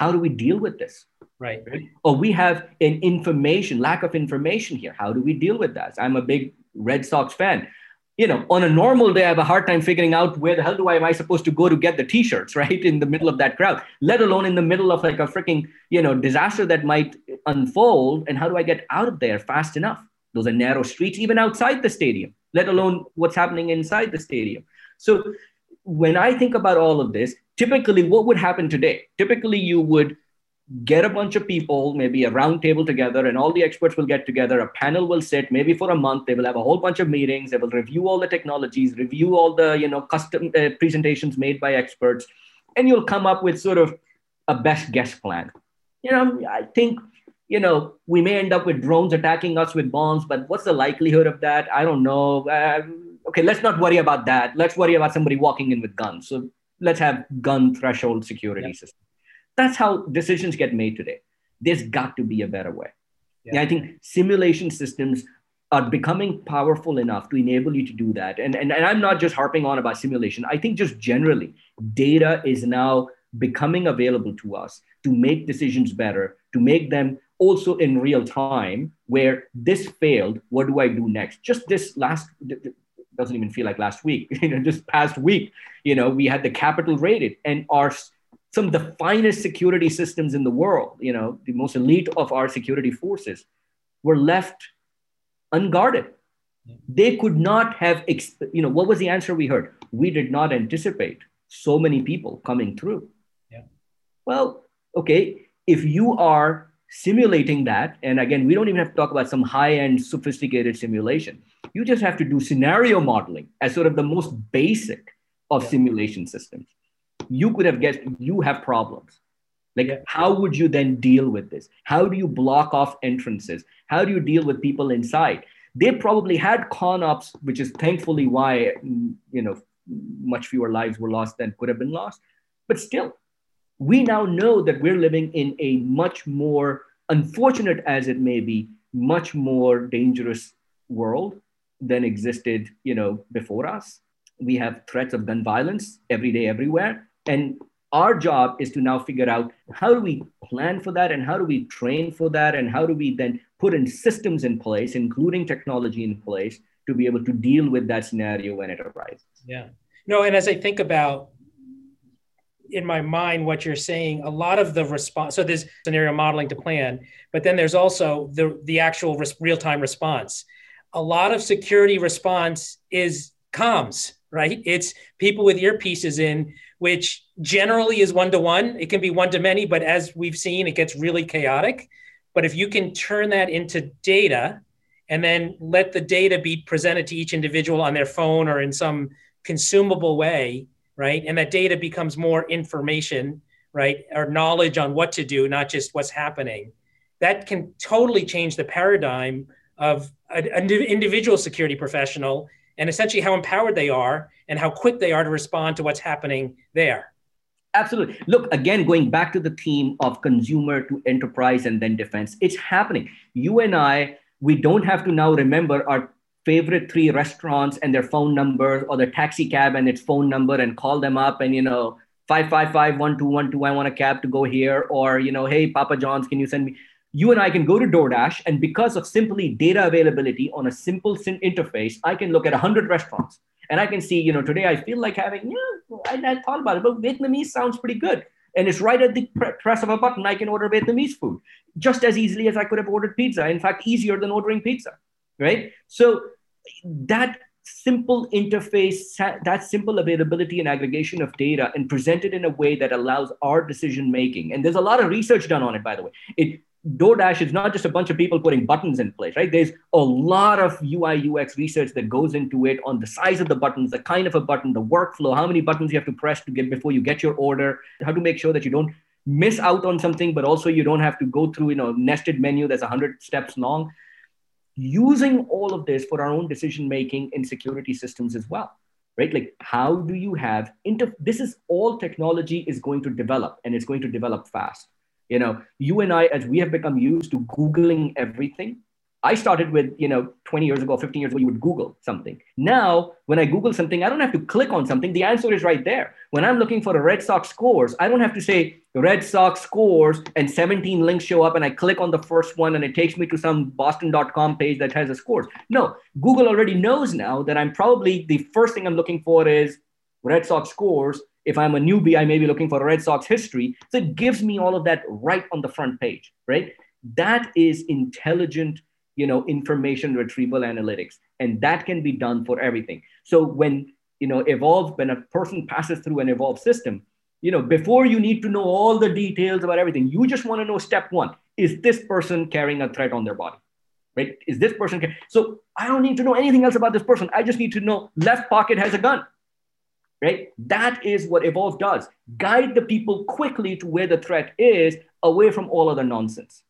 how do we deal with this? Right. right. Or we have an information, lack of information here. How do we deal with that? I'm a big Red Sox fan. You know, on a normal day, I have a hard time figuring out where the hell do I am I supposed to go to get the t-shirts, right? In the middle of that crowd, let alone in the middle of like a freaking, you know, disaster that might unfold. And how do I get out of there fast enough? Those are narrow streets, even outside the stadium, let alone what's happening inside the stadium. So when I think about all of this, typically what would happen today? Typically, you would get a bunch of people, maybe a round table together, and all the experts will get together. A panel will sit, maybe for a month. They will have a whole bunch of meetings. They will review all the technologies, review all the you know custom uh, presentations made by experts, and you'll come up with sort of a best guess plan. You know, I think you know we may end up with drones attacking us with bombs, but what's the likelihood of that? I don't know. Uh, okay, let's not worry about that. Let's worry about somebody walking in with guns. So let's have gun threshold security yep. system. That's how decisions get made today. There's got to be a better way. Yeah. I think simulation systems are becoming powerful enough to enable you to do that. And, and, and I'm not just harping on about simulation. I think just generally, data is now becoming available to us to make decisions better, to make them also in real time, where this failed, what do I do next? Just this last, doesn't even feel like last week, you know, just past week, you know, we had the Capitol raided and our some of the finest security systems in the world, you know, the most elite of our security forces were left unguarded. They could not have, you know, what was the answer we heard? We did not anticipate so many people coming through. Yeah. Well, okay, if you are simulating that, and again, we don't even have to talk about some high end sophisticated simulation. You just have to do scenario modeling as sort of the most basic of yeah. simulation systems. You could have guessed you have problems. Like, yeah. how would you then deal with this? How do you block off entrances? How do you deal with people inside? They probably had ConOps, which is thankfully why mm, you know much fewer lives were lost than could have been lost. But still, we now know that we're living in a much more unfortunate as it may be, much more dangerous world than existed, you know, before us. We have threats of gun violence every day, everywhere. And our job is to now figure out how do we plan for that and how do we train for that and how do we then put in systems in place, including technology in place, to be able to deal with that scenario when it arises. Yeah. No, and as I think about in my mind what you're saying. A lot of the response, so there's scenario modeling to plan, but then there's also the, the actual res- real time response. A lot of security response is comms, right? It's people with earpieces in, which generally is one to one. It can be one to many, but as we've seen, it gets really chaotic. But if you can turn that into data and then let the data be presented to each individual on their phone or in some consumable way, right? And that data becomes more information, right? Or knowledge on what to do, not just what's happening. That can totally change the paradigm of an individual security professional and essentially how empowered they are and how quick they are to respond to what's happening there. Absolutely. Look, again, going back to the theme of consumer to enterprise and then defense, it's happening. You and I, we don't have to now remember our favorite three restaurants and their phone numbers or the taxi cab and its phone number and call them up and, you know, 555 I want a cab to go here. Or, you know, hey, Papa John's, can you send me? You and I can go to DoorDash, and because of simply data availability on a simple interface, I can look at 100 restaurants and I can see, you know, today I feel like having, yeah, I, I thought about it, but Vietnamese sounds pretty good. And it's right at the press of a button, I can order Vietnamese food just as easily as I could have ordered pizza. In fact, easier than ordering pizza, right? So that simple interface, that simple availability and aggregation of data and presented in a way that allows our decision making. And there's a lot of research done on it, by the way. It DoorDash is not just a bunch of people putting buttons in place, right? There's a lot of UI UX research that goes into it on the size of the buttons, the kind of a button, the workflow, how many buttons you have to press to get before you get your order, how to make sure that you don't miss out on something, but also you don't have to go through, you know, nested menu that's 100 steps long. Using all of this for our own decision making in security systems as well, right? Like, how do you have inter? This is all technology is going to develop, and it's going to develop fast you know you and i as we have become used to googling everything i started with you know 20 years ago 15 years ago you would google something. Now when i google something i don't have to click on something. The answer is right there. When i'm looking for a red sox scores i don't have to say red sox scores and 17 links show up and i click on the first one and it takes me to some boston.com page that has the scores. No google already knows now that i'm probably the first thing i'm looking for is red sox scores. If I'm a newbie, I may be looking for Red Sox history. So it gives me all of that right on the front page, right? That is intelligent, you know, information retrieval analytics. And that can be done for everything. So when, you know, Evolv, when a person passes through an evolved system, you know, before you need to know all the details about everything, you just want to know step one, is this person carrying a threat on their body? Right? Is this person? So I don't need to know anything else about this person. I just need to know left pocket has a gun right? That is what Evolv does. Guide the people quickly to where the threat is away from all other nonsense.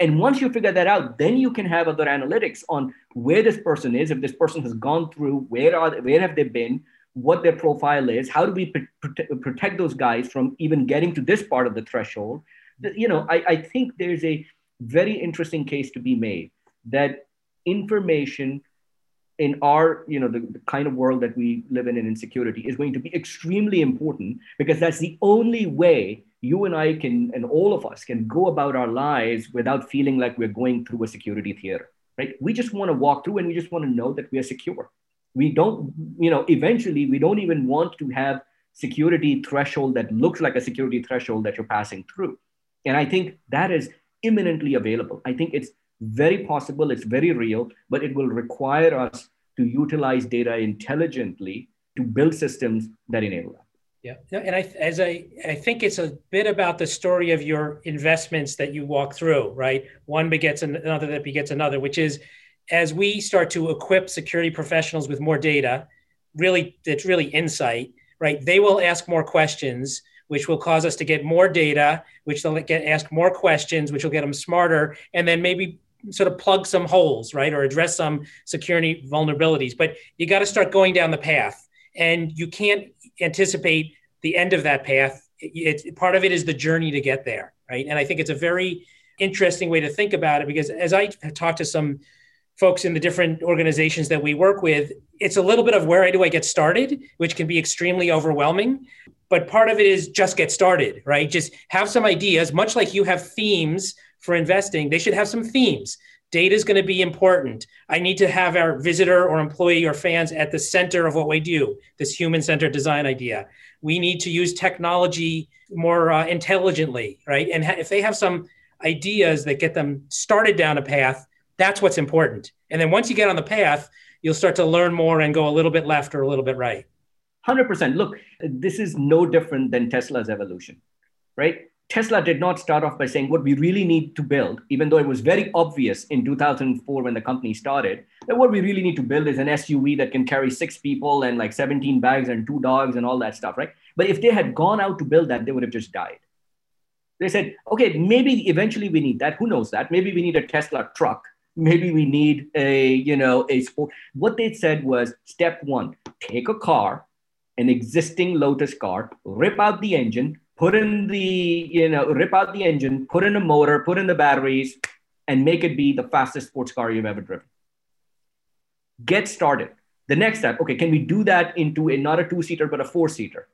And once you figure that out, then you can have other analytics on where this person is, if this person has gone through, where are they, where have they been, what their profile is, how do we prote- protect those guys from even getting to this part of the threshold. You know, I, I think there's a very interesting case to be made that information in our you know the, the, kind of world that we live in in insecurity is going to be extremely important because that's the only way you and i can and all of us can go about our lives without feeling like we're going through a security theater right? We just want to walk through and we just want to know that we are secure. We don't you know eventually we don't even want to have security threshold that looks like a security threshold that you're passing through. And i think that is imminently available. I think it's very possible, it's very real, but it will require us to utilize data intelligently to build systems that enable that. Yeah, and I, as I, I think it's a bit about the story of your investments that you walk through, right? One begets another that begets another, which is as we start to equip security professionals with more data, really, it's really insight, right? They will ask more questions, which will cause us to get more data, which they'll get ask more questions, which will get them smarter, and then maybe sort of plug some holes, right, or address some security vulnerabilities. But you got to start going down the path, and you can't anticipate the end of that path. It, part of it is the journey to get there, right? And I think it's a very interesting way to think about it because as I talk to some folks in the different organizations that we work with, it's a little bit of where do I get started, which can be extremely overwhelming. But part of it is just get started, right? Just have some ideas, much like you have themes for investing, they should have some themes. Data is going to be important. I need to have our visitor or employee or fans at the center of what we do, this human centered design idea. We need to use technology more uh, intelligently, right? And ha- if they have some ideas that get them started down a path, that's what's important. And then once you get on the path, you'll start to learn more and go a little bit left or a little bit right. 100%. Look, this is no different than Tesla's evolution, right? Tesla did not start off by saying what we really need to build, even though it was very obvious in 2004 when the company started, that what we really need to build is an SUV that can carry six people and like 17 bags and two dogs and all that stuff, right? But if they had gone out to build that, they would have just died. They said, okay, maybe eventually we need that. Who knows that? Maybe we need a Tesla truck. Maybe we need a, you know, a sport. What they said was step one, take a car, an existing Lotus car, rip out the engine, put in the, you know, rip out the engine, put in a motor, put in the batteries, and make it be the fastest sports car you've ever driven. Get started. The next step, okay, can we do that into a not a two-seater but a four-seater?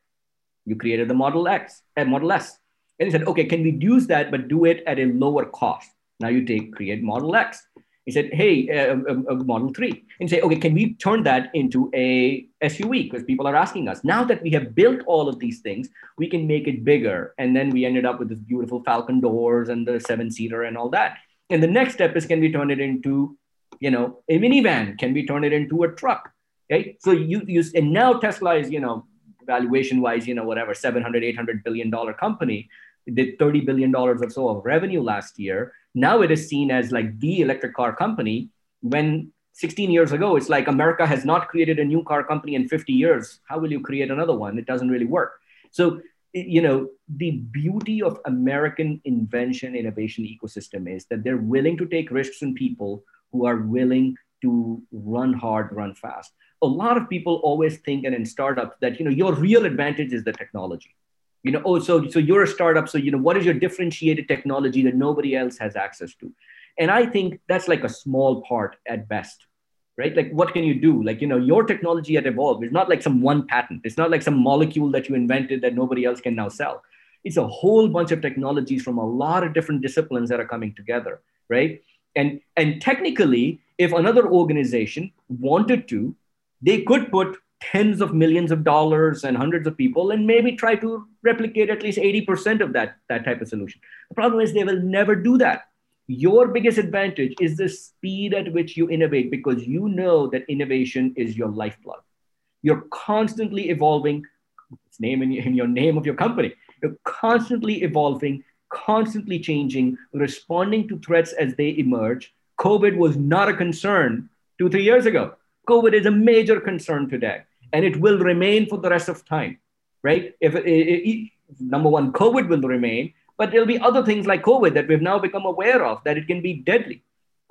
You created the Model X and Model S. And you said, okay, can we use that but do it at a lower cost? Now you take create Model X. He said, hey, uh, uh, uh, Model 3. And say, okay, can we turn that into a SUV? Because people are asking us. Now that we have built all of these things, we can make it bigger. And then we ended up with this beautiful Falcon doors and the seven-seater and all that. And the next step is, can we turn it into, you know, a minivan? Can we turn it into a truck? Right? So you use, and now Tesla is, you know, valuation wise, you know, whatever, 700, 800 billion dollar company did 30 billion dollars or so of revenue last year now it is seen as like the electric car company. When 16 years ago it's like america has not created a new car company in 50 years. How will you create another one? It doesn't really work. So you know the beauty of american invention innovation ecosystem is that they're willing to take risks in people who are willing to run hard run fast. A lot of people always think and in startups that you know your real advantage is the technology you know oh so so you're a startup so you know what is your differentiated technology that nobody else has access to? And i think that's like a small part at best right? Like what can you do? Like you know your technology at Evolv is not like some one patent. It's not like some molecule that you invented that nobody else can now sell. It's a whole bunch of technologies from a lot of different disciplines that are coming together right? And and technically if another organization wanted to they could put tens of millions of dollars and hundreds of people and maybe try to replicate at least 80% of that, that type of solution. The problem is they will never do that. Your biggest advantage is the speed at which you innovate because you know that innovation is your lifeblood. You're constantly evolving, it's name in, in your name of your company. You're constantly evolving, constantly changing, responding to threats as they emerge. COVID was not a concern two, three years ago. COVID is a major concern today and it will remain for the rest of time, right? If it, it, number one, COVID will remain, but there'll be other things like COVID that we've now become aware of that it can be deadly,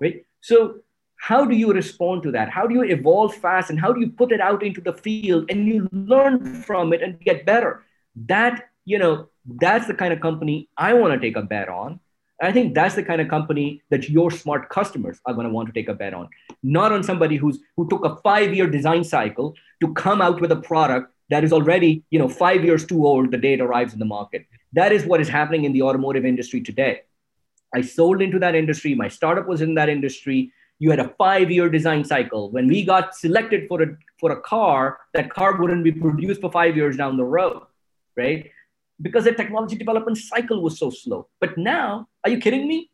right? So how do you respond to that? How do you evolve fast and how do you put it out into the field and you learn from it and get better? That, you know, that's the kind of company I want to take a bet on. I think that's the kind of company that your smart customers are going to want to take a bet on, not on somebody who's who took a five-year design cycle to come out with a product that is already, you know, five years too old the day it arrives in the market. That is what is happening in the automotive industry today. I sold into that industry. My startup was in that industry. You had a five-year design cycle. When we got selected for a for a car, that car wouldn't be produced for five years down the road, right? Because the technology development cycle was so slow. But now, are you kidding me?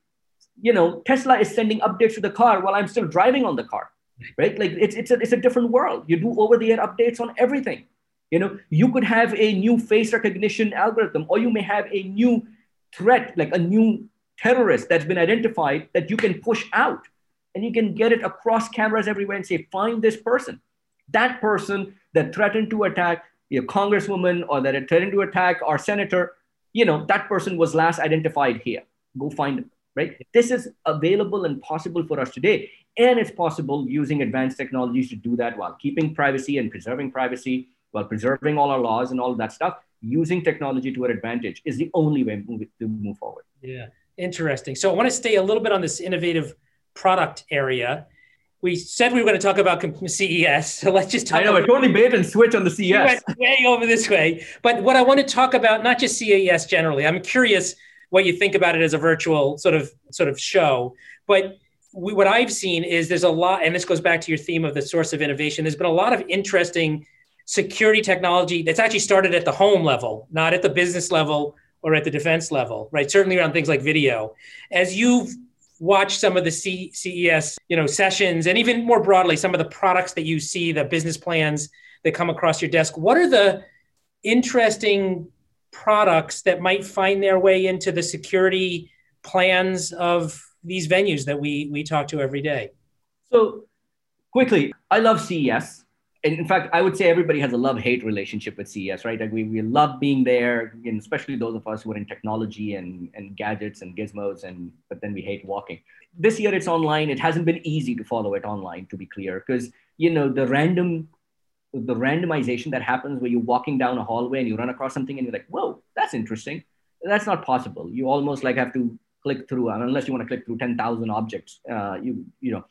You know, Tesla is sending updates to the car while I'm still driving on the car, right? Like it's, it's, a, it's a different world. You do over the air updates on everything. You know, you could have a new face recognition algorithm, or you may have a new threat, like a new terrorist that's been identified that you can push out and you can get it across cameras everywhere and say, find this person. That person that threatened to attack a congresswoman or that threatened to attack our senator, you know, that person was last identified here. Go find them, right? This is available and possible for us today. And it's possible using advanced technologies to do that while keeping privacy and preserving privacy, while preserving all our laws and all of that stuff. Using technology to our advantage is the only way to move forward. Yeah, interesting. So I want to stay a little bit on this innovative product area we said we were going to talk about CES, so let's just talk. I know, about, totally bait and switch on the CES. went way over this way, but what I want to talk about, not just CES generally. I'm curious what you think about it as a virtual sort of sort of show, but we, what I've seen is there's a lot, and this goes back to your theme of the source of innovation. There's been a lot of interesting security technology that's actually started at the home level, not at the business level or at the defense level, right? Certainly around things like video. As you've watched some of the C- CES, you know, sessions, and even more broadly, some of the products that you see, the business plans that come across your desk, what are the interesting products that might find their way into the security plans of these venues that we we talk to every day? So quickly, I love CES. In fact, I would say everybody has a love-hate relationship with CES, right? Like we, we love being there, and especially those of us who are in technology and, and gadgets and gizmos, and but then we hate walking. This year it's online. It hasn't been easy to follow it online, to be clear, because you know the random the randomization that happens where you're walking down a hallway and you run across something and you're like, whoa, that's interesting. That's not possible. You almost like have to click through, unless you want to click through 10,000 objects. Uh, you, you know,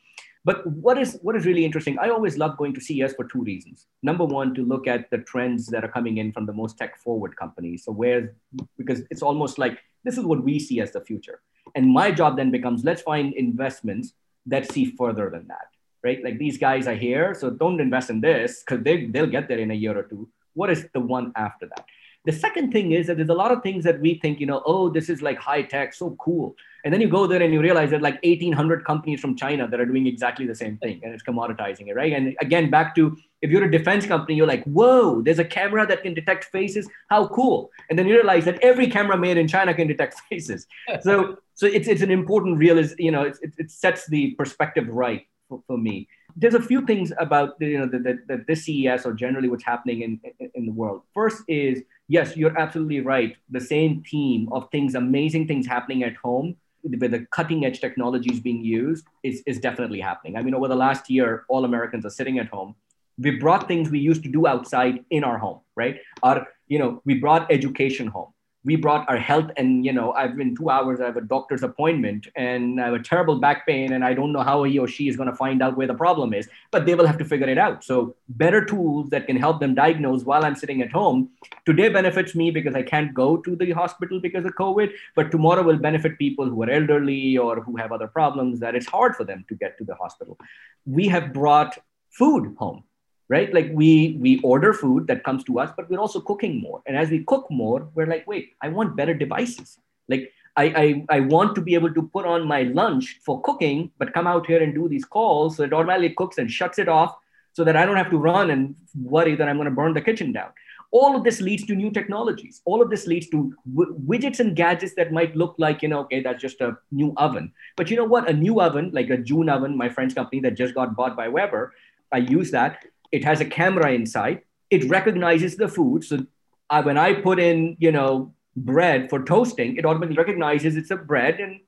but what is what is really interesting? I always love going to CES for two reasons. Number one, to look at the trends that are coming in from the most tech forward companies. So where because it's almost like this is what we see as the future. And my job then becomes let's find investments that see further than that right? Like these guys are here, so don't invest in this because they, they'll get there in a year or two. What is the one after that? The second thing is that there's a lot of things that we think, you know, oh, this is like high tech, so cool. And then you go there and you realize that like 1,800 companies from China that are doing exactly the same thing and it's commoditizing it, right? And again, back to if you're a defense company, you're like, whoa, there's a camera that can detect faces. How cool. And then you realize that every camera made in China can detect faces. So, so it's, it's an important real, you know, it, it sets the perspective right for, for me. There's a few things about you know that the, this CES or generally what's happening in, in, in the world. First is yes, you're absolutely right. The same theme of things, amazing things happening at home where the cutting edge technologies being used is, is definitely happening. I mean, over the last year, all Americans are sitting at home. We brought things we used to do outside in our home, right? Our, you know, we brought education home we brought our health and you know i've been two hours i have a doctor's appointment and i have a terrible back pain and i don't know how he or she is going to find out where the problem is but they will have to figure it out. So better tools that can help them diagnose while i'm sitting at home. Today benefits me because i can't go to the hospital because of covid but tomorrow will benefit people who are elderly or who have other problems that it's hard for them to get to the hospital. We have brought food home right? Like we we order food that comes to us, but we're also cooking more. And as we cook more, we're like, wait, I want better devices. Like I, I, I want to be able to put on my lunch for cooking, but come out here and do these calls. So it automatically cooks and shuts it off so that I don't have to run and worry that I'm going to burn the kitchen down. All of this leads to new technologies. All of this leads to w- widgets and gadgets that might look like, you know, okay, that's just a new oven. But you know what? A new oven, like a June oven, my friend's company that just got bought by Weber, I use that it has a camera inside. It recognizes the food. So I, when I put in, you know, bread for toasting, it automatically recognizes it's a bread. And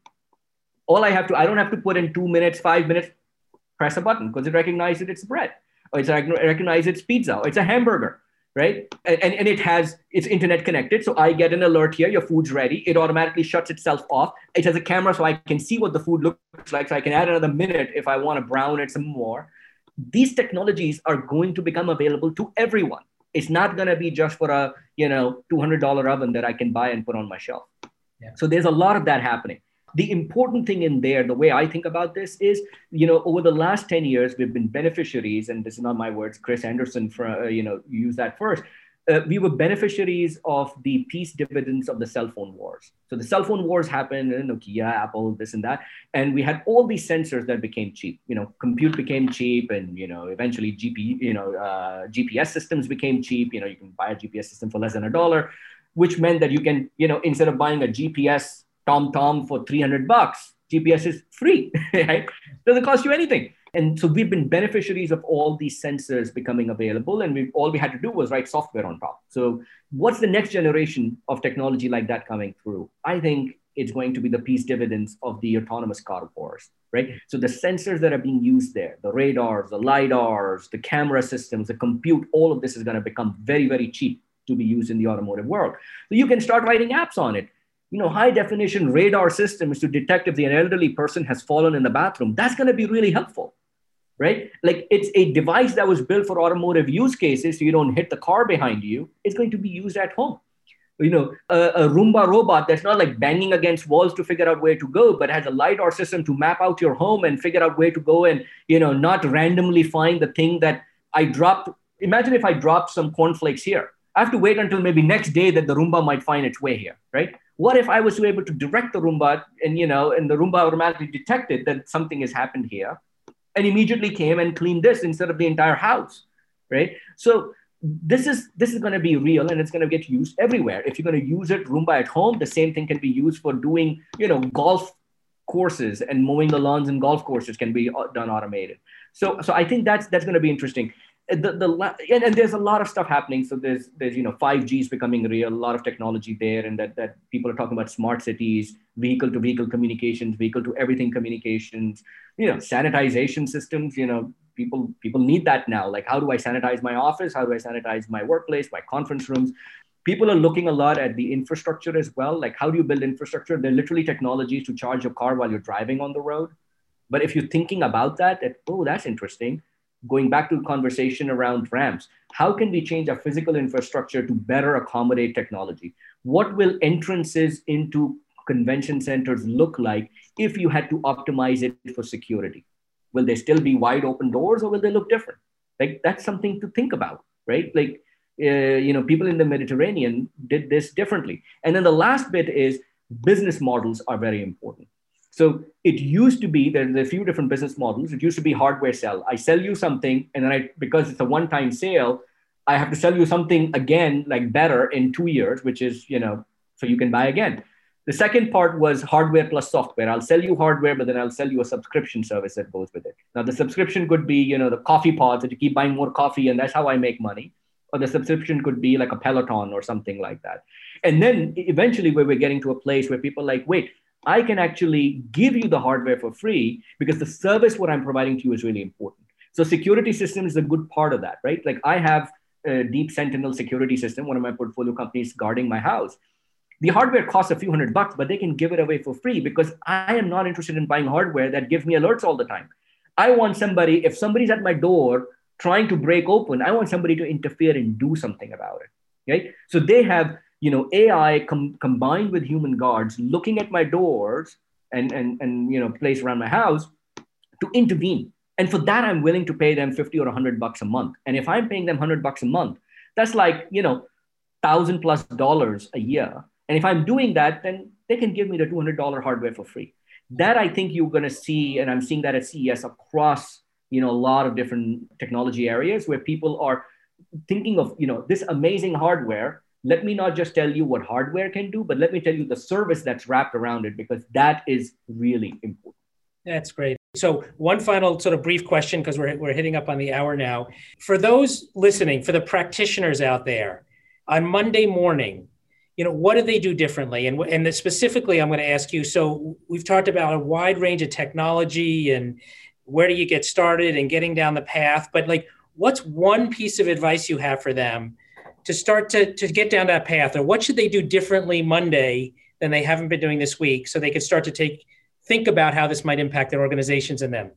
all I have to, I don't have to put in two minutes, five minutes, press a button because it recognizes it's bread. Or it's recognizes it's pizza. Or it's a hamburger, right? And, and it has, it's internet connected. So I get an alert here, your food's ready. It automatically shuts itself off. It has a camera so I can see what the food looks like. So I can add another minute if I want to brown it some more these technologies are going to become available to everyone. It's not going to be just for a you know $200 oven that I can buy and put on my shelf. Yeah. So there's a lot of that happening. The important thing in there, the way I think about this is, you know, over the last 10 years, we've been beneficiaries, and this is not my words, Chris Anderson, for, uh, you know, use that first uh, we were beneficiaries of the peace dividends of the cell phone wars. So the cell phone wars happened, in Nokia, Apple, this and that, and we had all these sensors that became cheap. You know, compute became cheap, and you know, eventually GP, you know, uh, GPS systems became cheap. You know, you can buy a GPS system for less than a dollar, which meant that you can, you know, instead of buying a GPS TomTom for three hundred bucks, GPS is free. Right? Doesn't cost you anything. And so we've been beneficiaries of all these sensors becoming available, and we all we had to do was write software on top. So what's the next generation of technology like that coming through? I think it's going to be the peace dividends of the autonomous car wars, right? So the sensors that are being used there, the radars, the lidars, the camera systems, the compute, all of this is going to become very, very cheap to be used in the automotive world. So you can start writing apps on it you know, high definition radar systems to detect if the elderly person has fallen in the bathroom. That's going to be really helpful right? Like it's a device that was built for automotive use cases, so you don't hit the car behind you. It's going to be used at home. you know, a, a, Roomba robot that's not like banging against walls to figure out where to go, but has a LiDAR system to map out your home and figure out where to go and, you know, not randomly find the thing that I dropped. Imagine if I dropped some cornflakes here. I have to wait until maybe next day that the Roomba might find its way here, right? What if I was able to direct the Roomba and, you know, and the Roomba automatically detected that something has happened here and immediately came and cleaned this instead of the entire house, right? So this is this is going to be real and it's going to get used everywhere. If you're going to use it roomba at home the same thing can be used for doing you know golf courses and mowing the lawns and golf courses can be uh, done automated. So so i think that's that's going to be interesting the, the and, and there's a lot of stuff happening. So there's there's you know 5g is becoming real a lot of technology there and that that people are talking about smart cities vehicle to vehicle communications vehicle to everything communications you know sanitization systems you know people people need that now. Like how do i sanitize my office? How do i sanitize my workplace my conference rooms? People are looking a lot at the infrastructure as well. Like how do you build infrastructure? There are literally technologies to charge your car while you're driving on the road. But if you're thinking about that that oh that's interesting going back to the conversation around ramps how can we change our physical infrastructure to better accommodate technology? What will entrances into convention centers look like if you had to optimize it for security? Will they still be wide open doors or will they look different? Like that's something to think about right? Like uh, you know people in the mediterranean did this differently. And then the last bit is business models are very important so it used to be there's a few different business models it used to be hardware sell i sell you something and then i because it's a one time sale i have to sell you something again like better in two years which is you know so you can buy again the second part was hardware plus software. I'll sell you hardware, but then I'll sell you a subscription service that goes with it. Now, the subscription could be, you know, the coffee pods that you keep buying more coffee, and that's how I make money. Or the subscription could be like a Peloton or something like that. And then eventually, we're getting to a place where people like, wait, I can actually give you the hardware for free because the service what I'm providing to you is really important. So security system is a good part of that, right? Like I have a Deep Sentinel security system, one of my portfolio companies guarding my house the hardware costs a few hundred bucks, but they can give it away for free because I am not interested in buying hardware that gives me alerts all the time. I want somebody, if somebody's at my door trying to break open, I want somebody to interfere and do something about it. Right. So they have, you know, AI com- combined with human guards looking at my doors and, and, and, you know, place around my house to intervene. And for that, I'm willing to pay them 50 or 100 bucks a month. And if I'm paying them 100 bucks a month, that's like, you know, thousand plus dollars a year and if I'm doing that, then they can give me the $200 hardware for free. That I think you're going to see, and I'm seeing that at CES across you know a lot of different technology areas where people are thinking of you know this amazing hardware. Let me not just tell you what hardware can do, but let me tell you the service that's wrapped around it because that is really important. That's great. So, one final sort of brief question because we're, we're hitting up on the hour now. For those listening, for the practitioners out there, on Monday morning, you know what do they do differently and and specifically i'm going to ask you so we've talked about a wide range of technology and where do you get started and getting down the path but like what's one piece of advice you have for them to start to, to get down that path or what should they do differently monday than they haven't been doing this week so they could start to take think about how this might impact their organizations and them?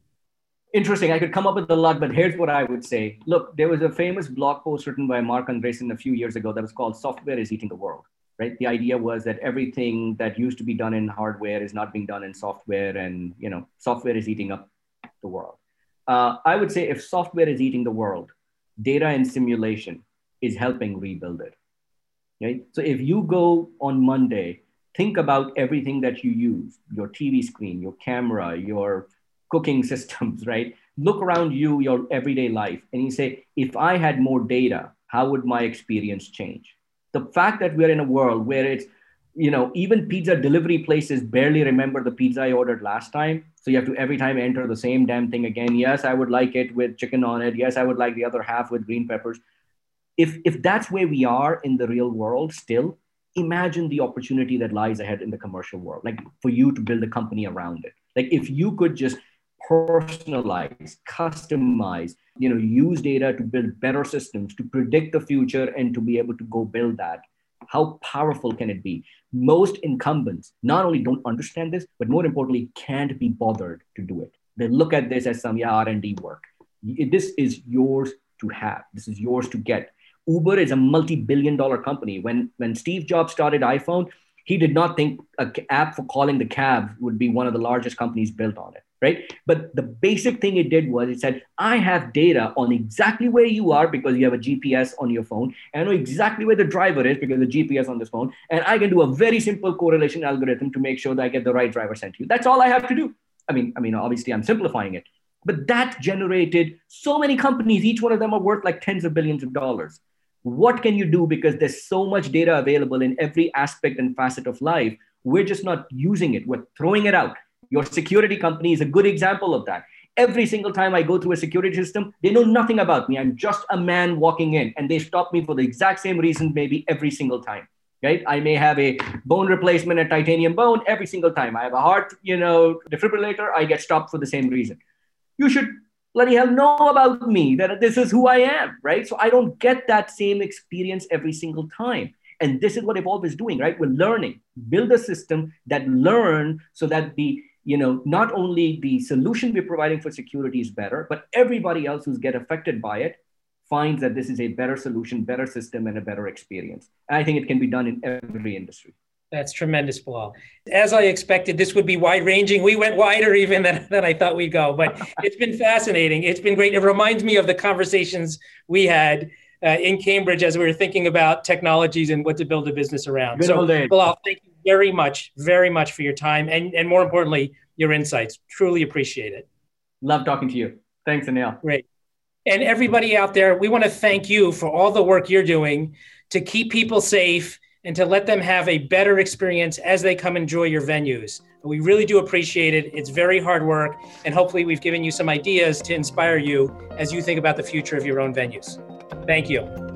Interesting. I could come up with a lot but here's what i would say. Look there was a famous blog post written by marc andreessen a few years ago that was called software is eating the world right? The idea was that everything that used to be done in hardware is not being done in software and you know software is eating up the world. Uh, i would say if software is eating the world data and simulation is helping rebuild it right? So if you go on monday think about everything that you use your tv screen your camera your cooking systems right? Look around you your everyday life and you say if i had more data how would my experience change? The fact that we're in a world where it's you know even pizza delivery places barely remember the pizza i ordered last time. So you have to every time enter the same damn thing again. Yes i would like it with chicken on it. Yes i would like the other half with green peppers if if that's where we are in the real world still imagine the opportunity that lies ahead in the commercial world like for you to build a company around it. Like if you could just personalize customize you know use data to build better systems to predict the future and to be able to go build that how powerful can it be? Most incumbents not only don't understand this but more importantly can't be bothered to do it. They look at this as some yeah r&d work. This is yours to have. This is yours to get Uber is a multi-billion dollar company. When when Steve Jobs started iPhone, he did not think an app for calling the cab would be one of the largest companies built on it right? But the basic thing it did was it said i have data on exactly where you are because you have a gps on your phone. And i know exactly where the driver is because the gps on this phone. And i can do a very simple correlation algorithm to make sure that i get the right driver sent to you. That's all i have to do. I mean i mean obviously i'm simplifying it. But that generated so many companies. Each one of them are worth like tens of billions of dollars what can you do? Because there's so much data available in every aspect and facet of life. We're just not using it. We're throwing it out. Your security company is a good example of that. Every single time i go through a security system they know nothing about me. I'm just a man walking in and they stop me for the exact same reason maybe every single time right? I may have a bone replacement a titanium bone every single time. I have a heart you know defibrillator. I get stopped for the same reason. You should bloody hell know about me that this is who I am, right? So I don't get that same experience every single time. And this is what Evolv is doing, right? We're learning, build a system that learn so that the, you know, not only the solution we're providing for security is better, but everybody else who's get affected by it finds that this is a better solution, better system, and a better experience. And I think it can be done in every industry. That's tremendous, Bilal. As I expected, this would be wide ranging. We went wider even than, than I thought we'd go, but it's been fascinating. It's been great. It reminds me of the conversations we had uh, in Cambridge as we were thinking about technologies and what to build a business around. Good so, Bilal, thank you very much, very much for your time and, and more importantly, your insights. Truly appreciate it. Love talking to you. Thanks, Anil. Great. And everybody out there, we want to thank you for all the work you're doing to keep people safe and to let them have a better experience as they come enjoy your venues. We really do appreciate it. It's very hard work, and hopefully, we've given you some ideas to inspire you as you think about the future of your own venues. Thank you.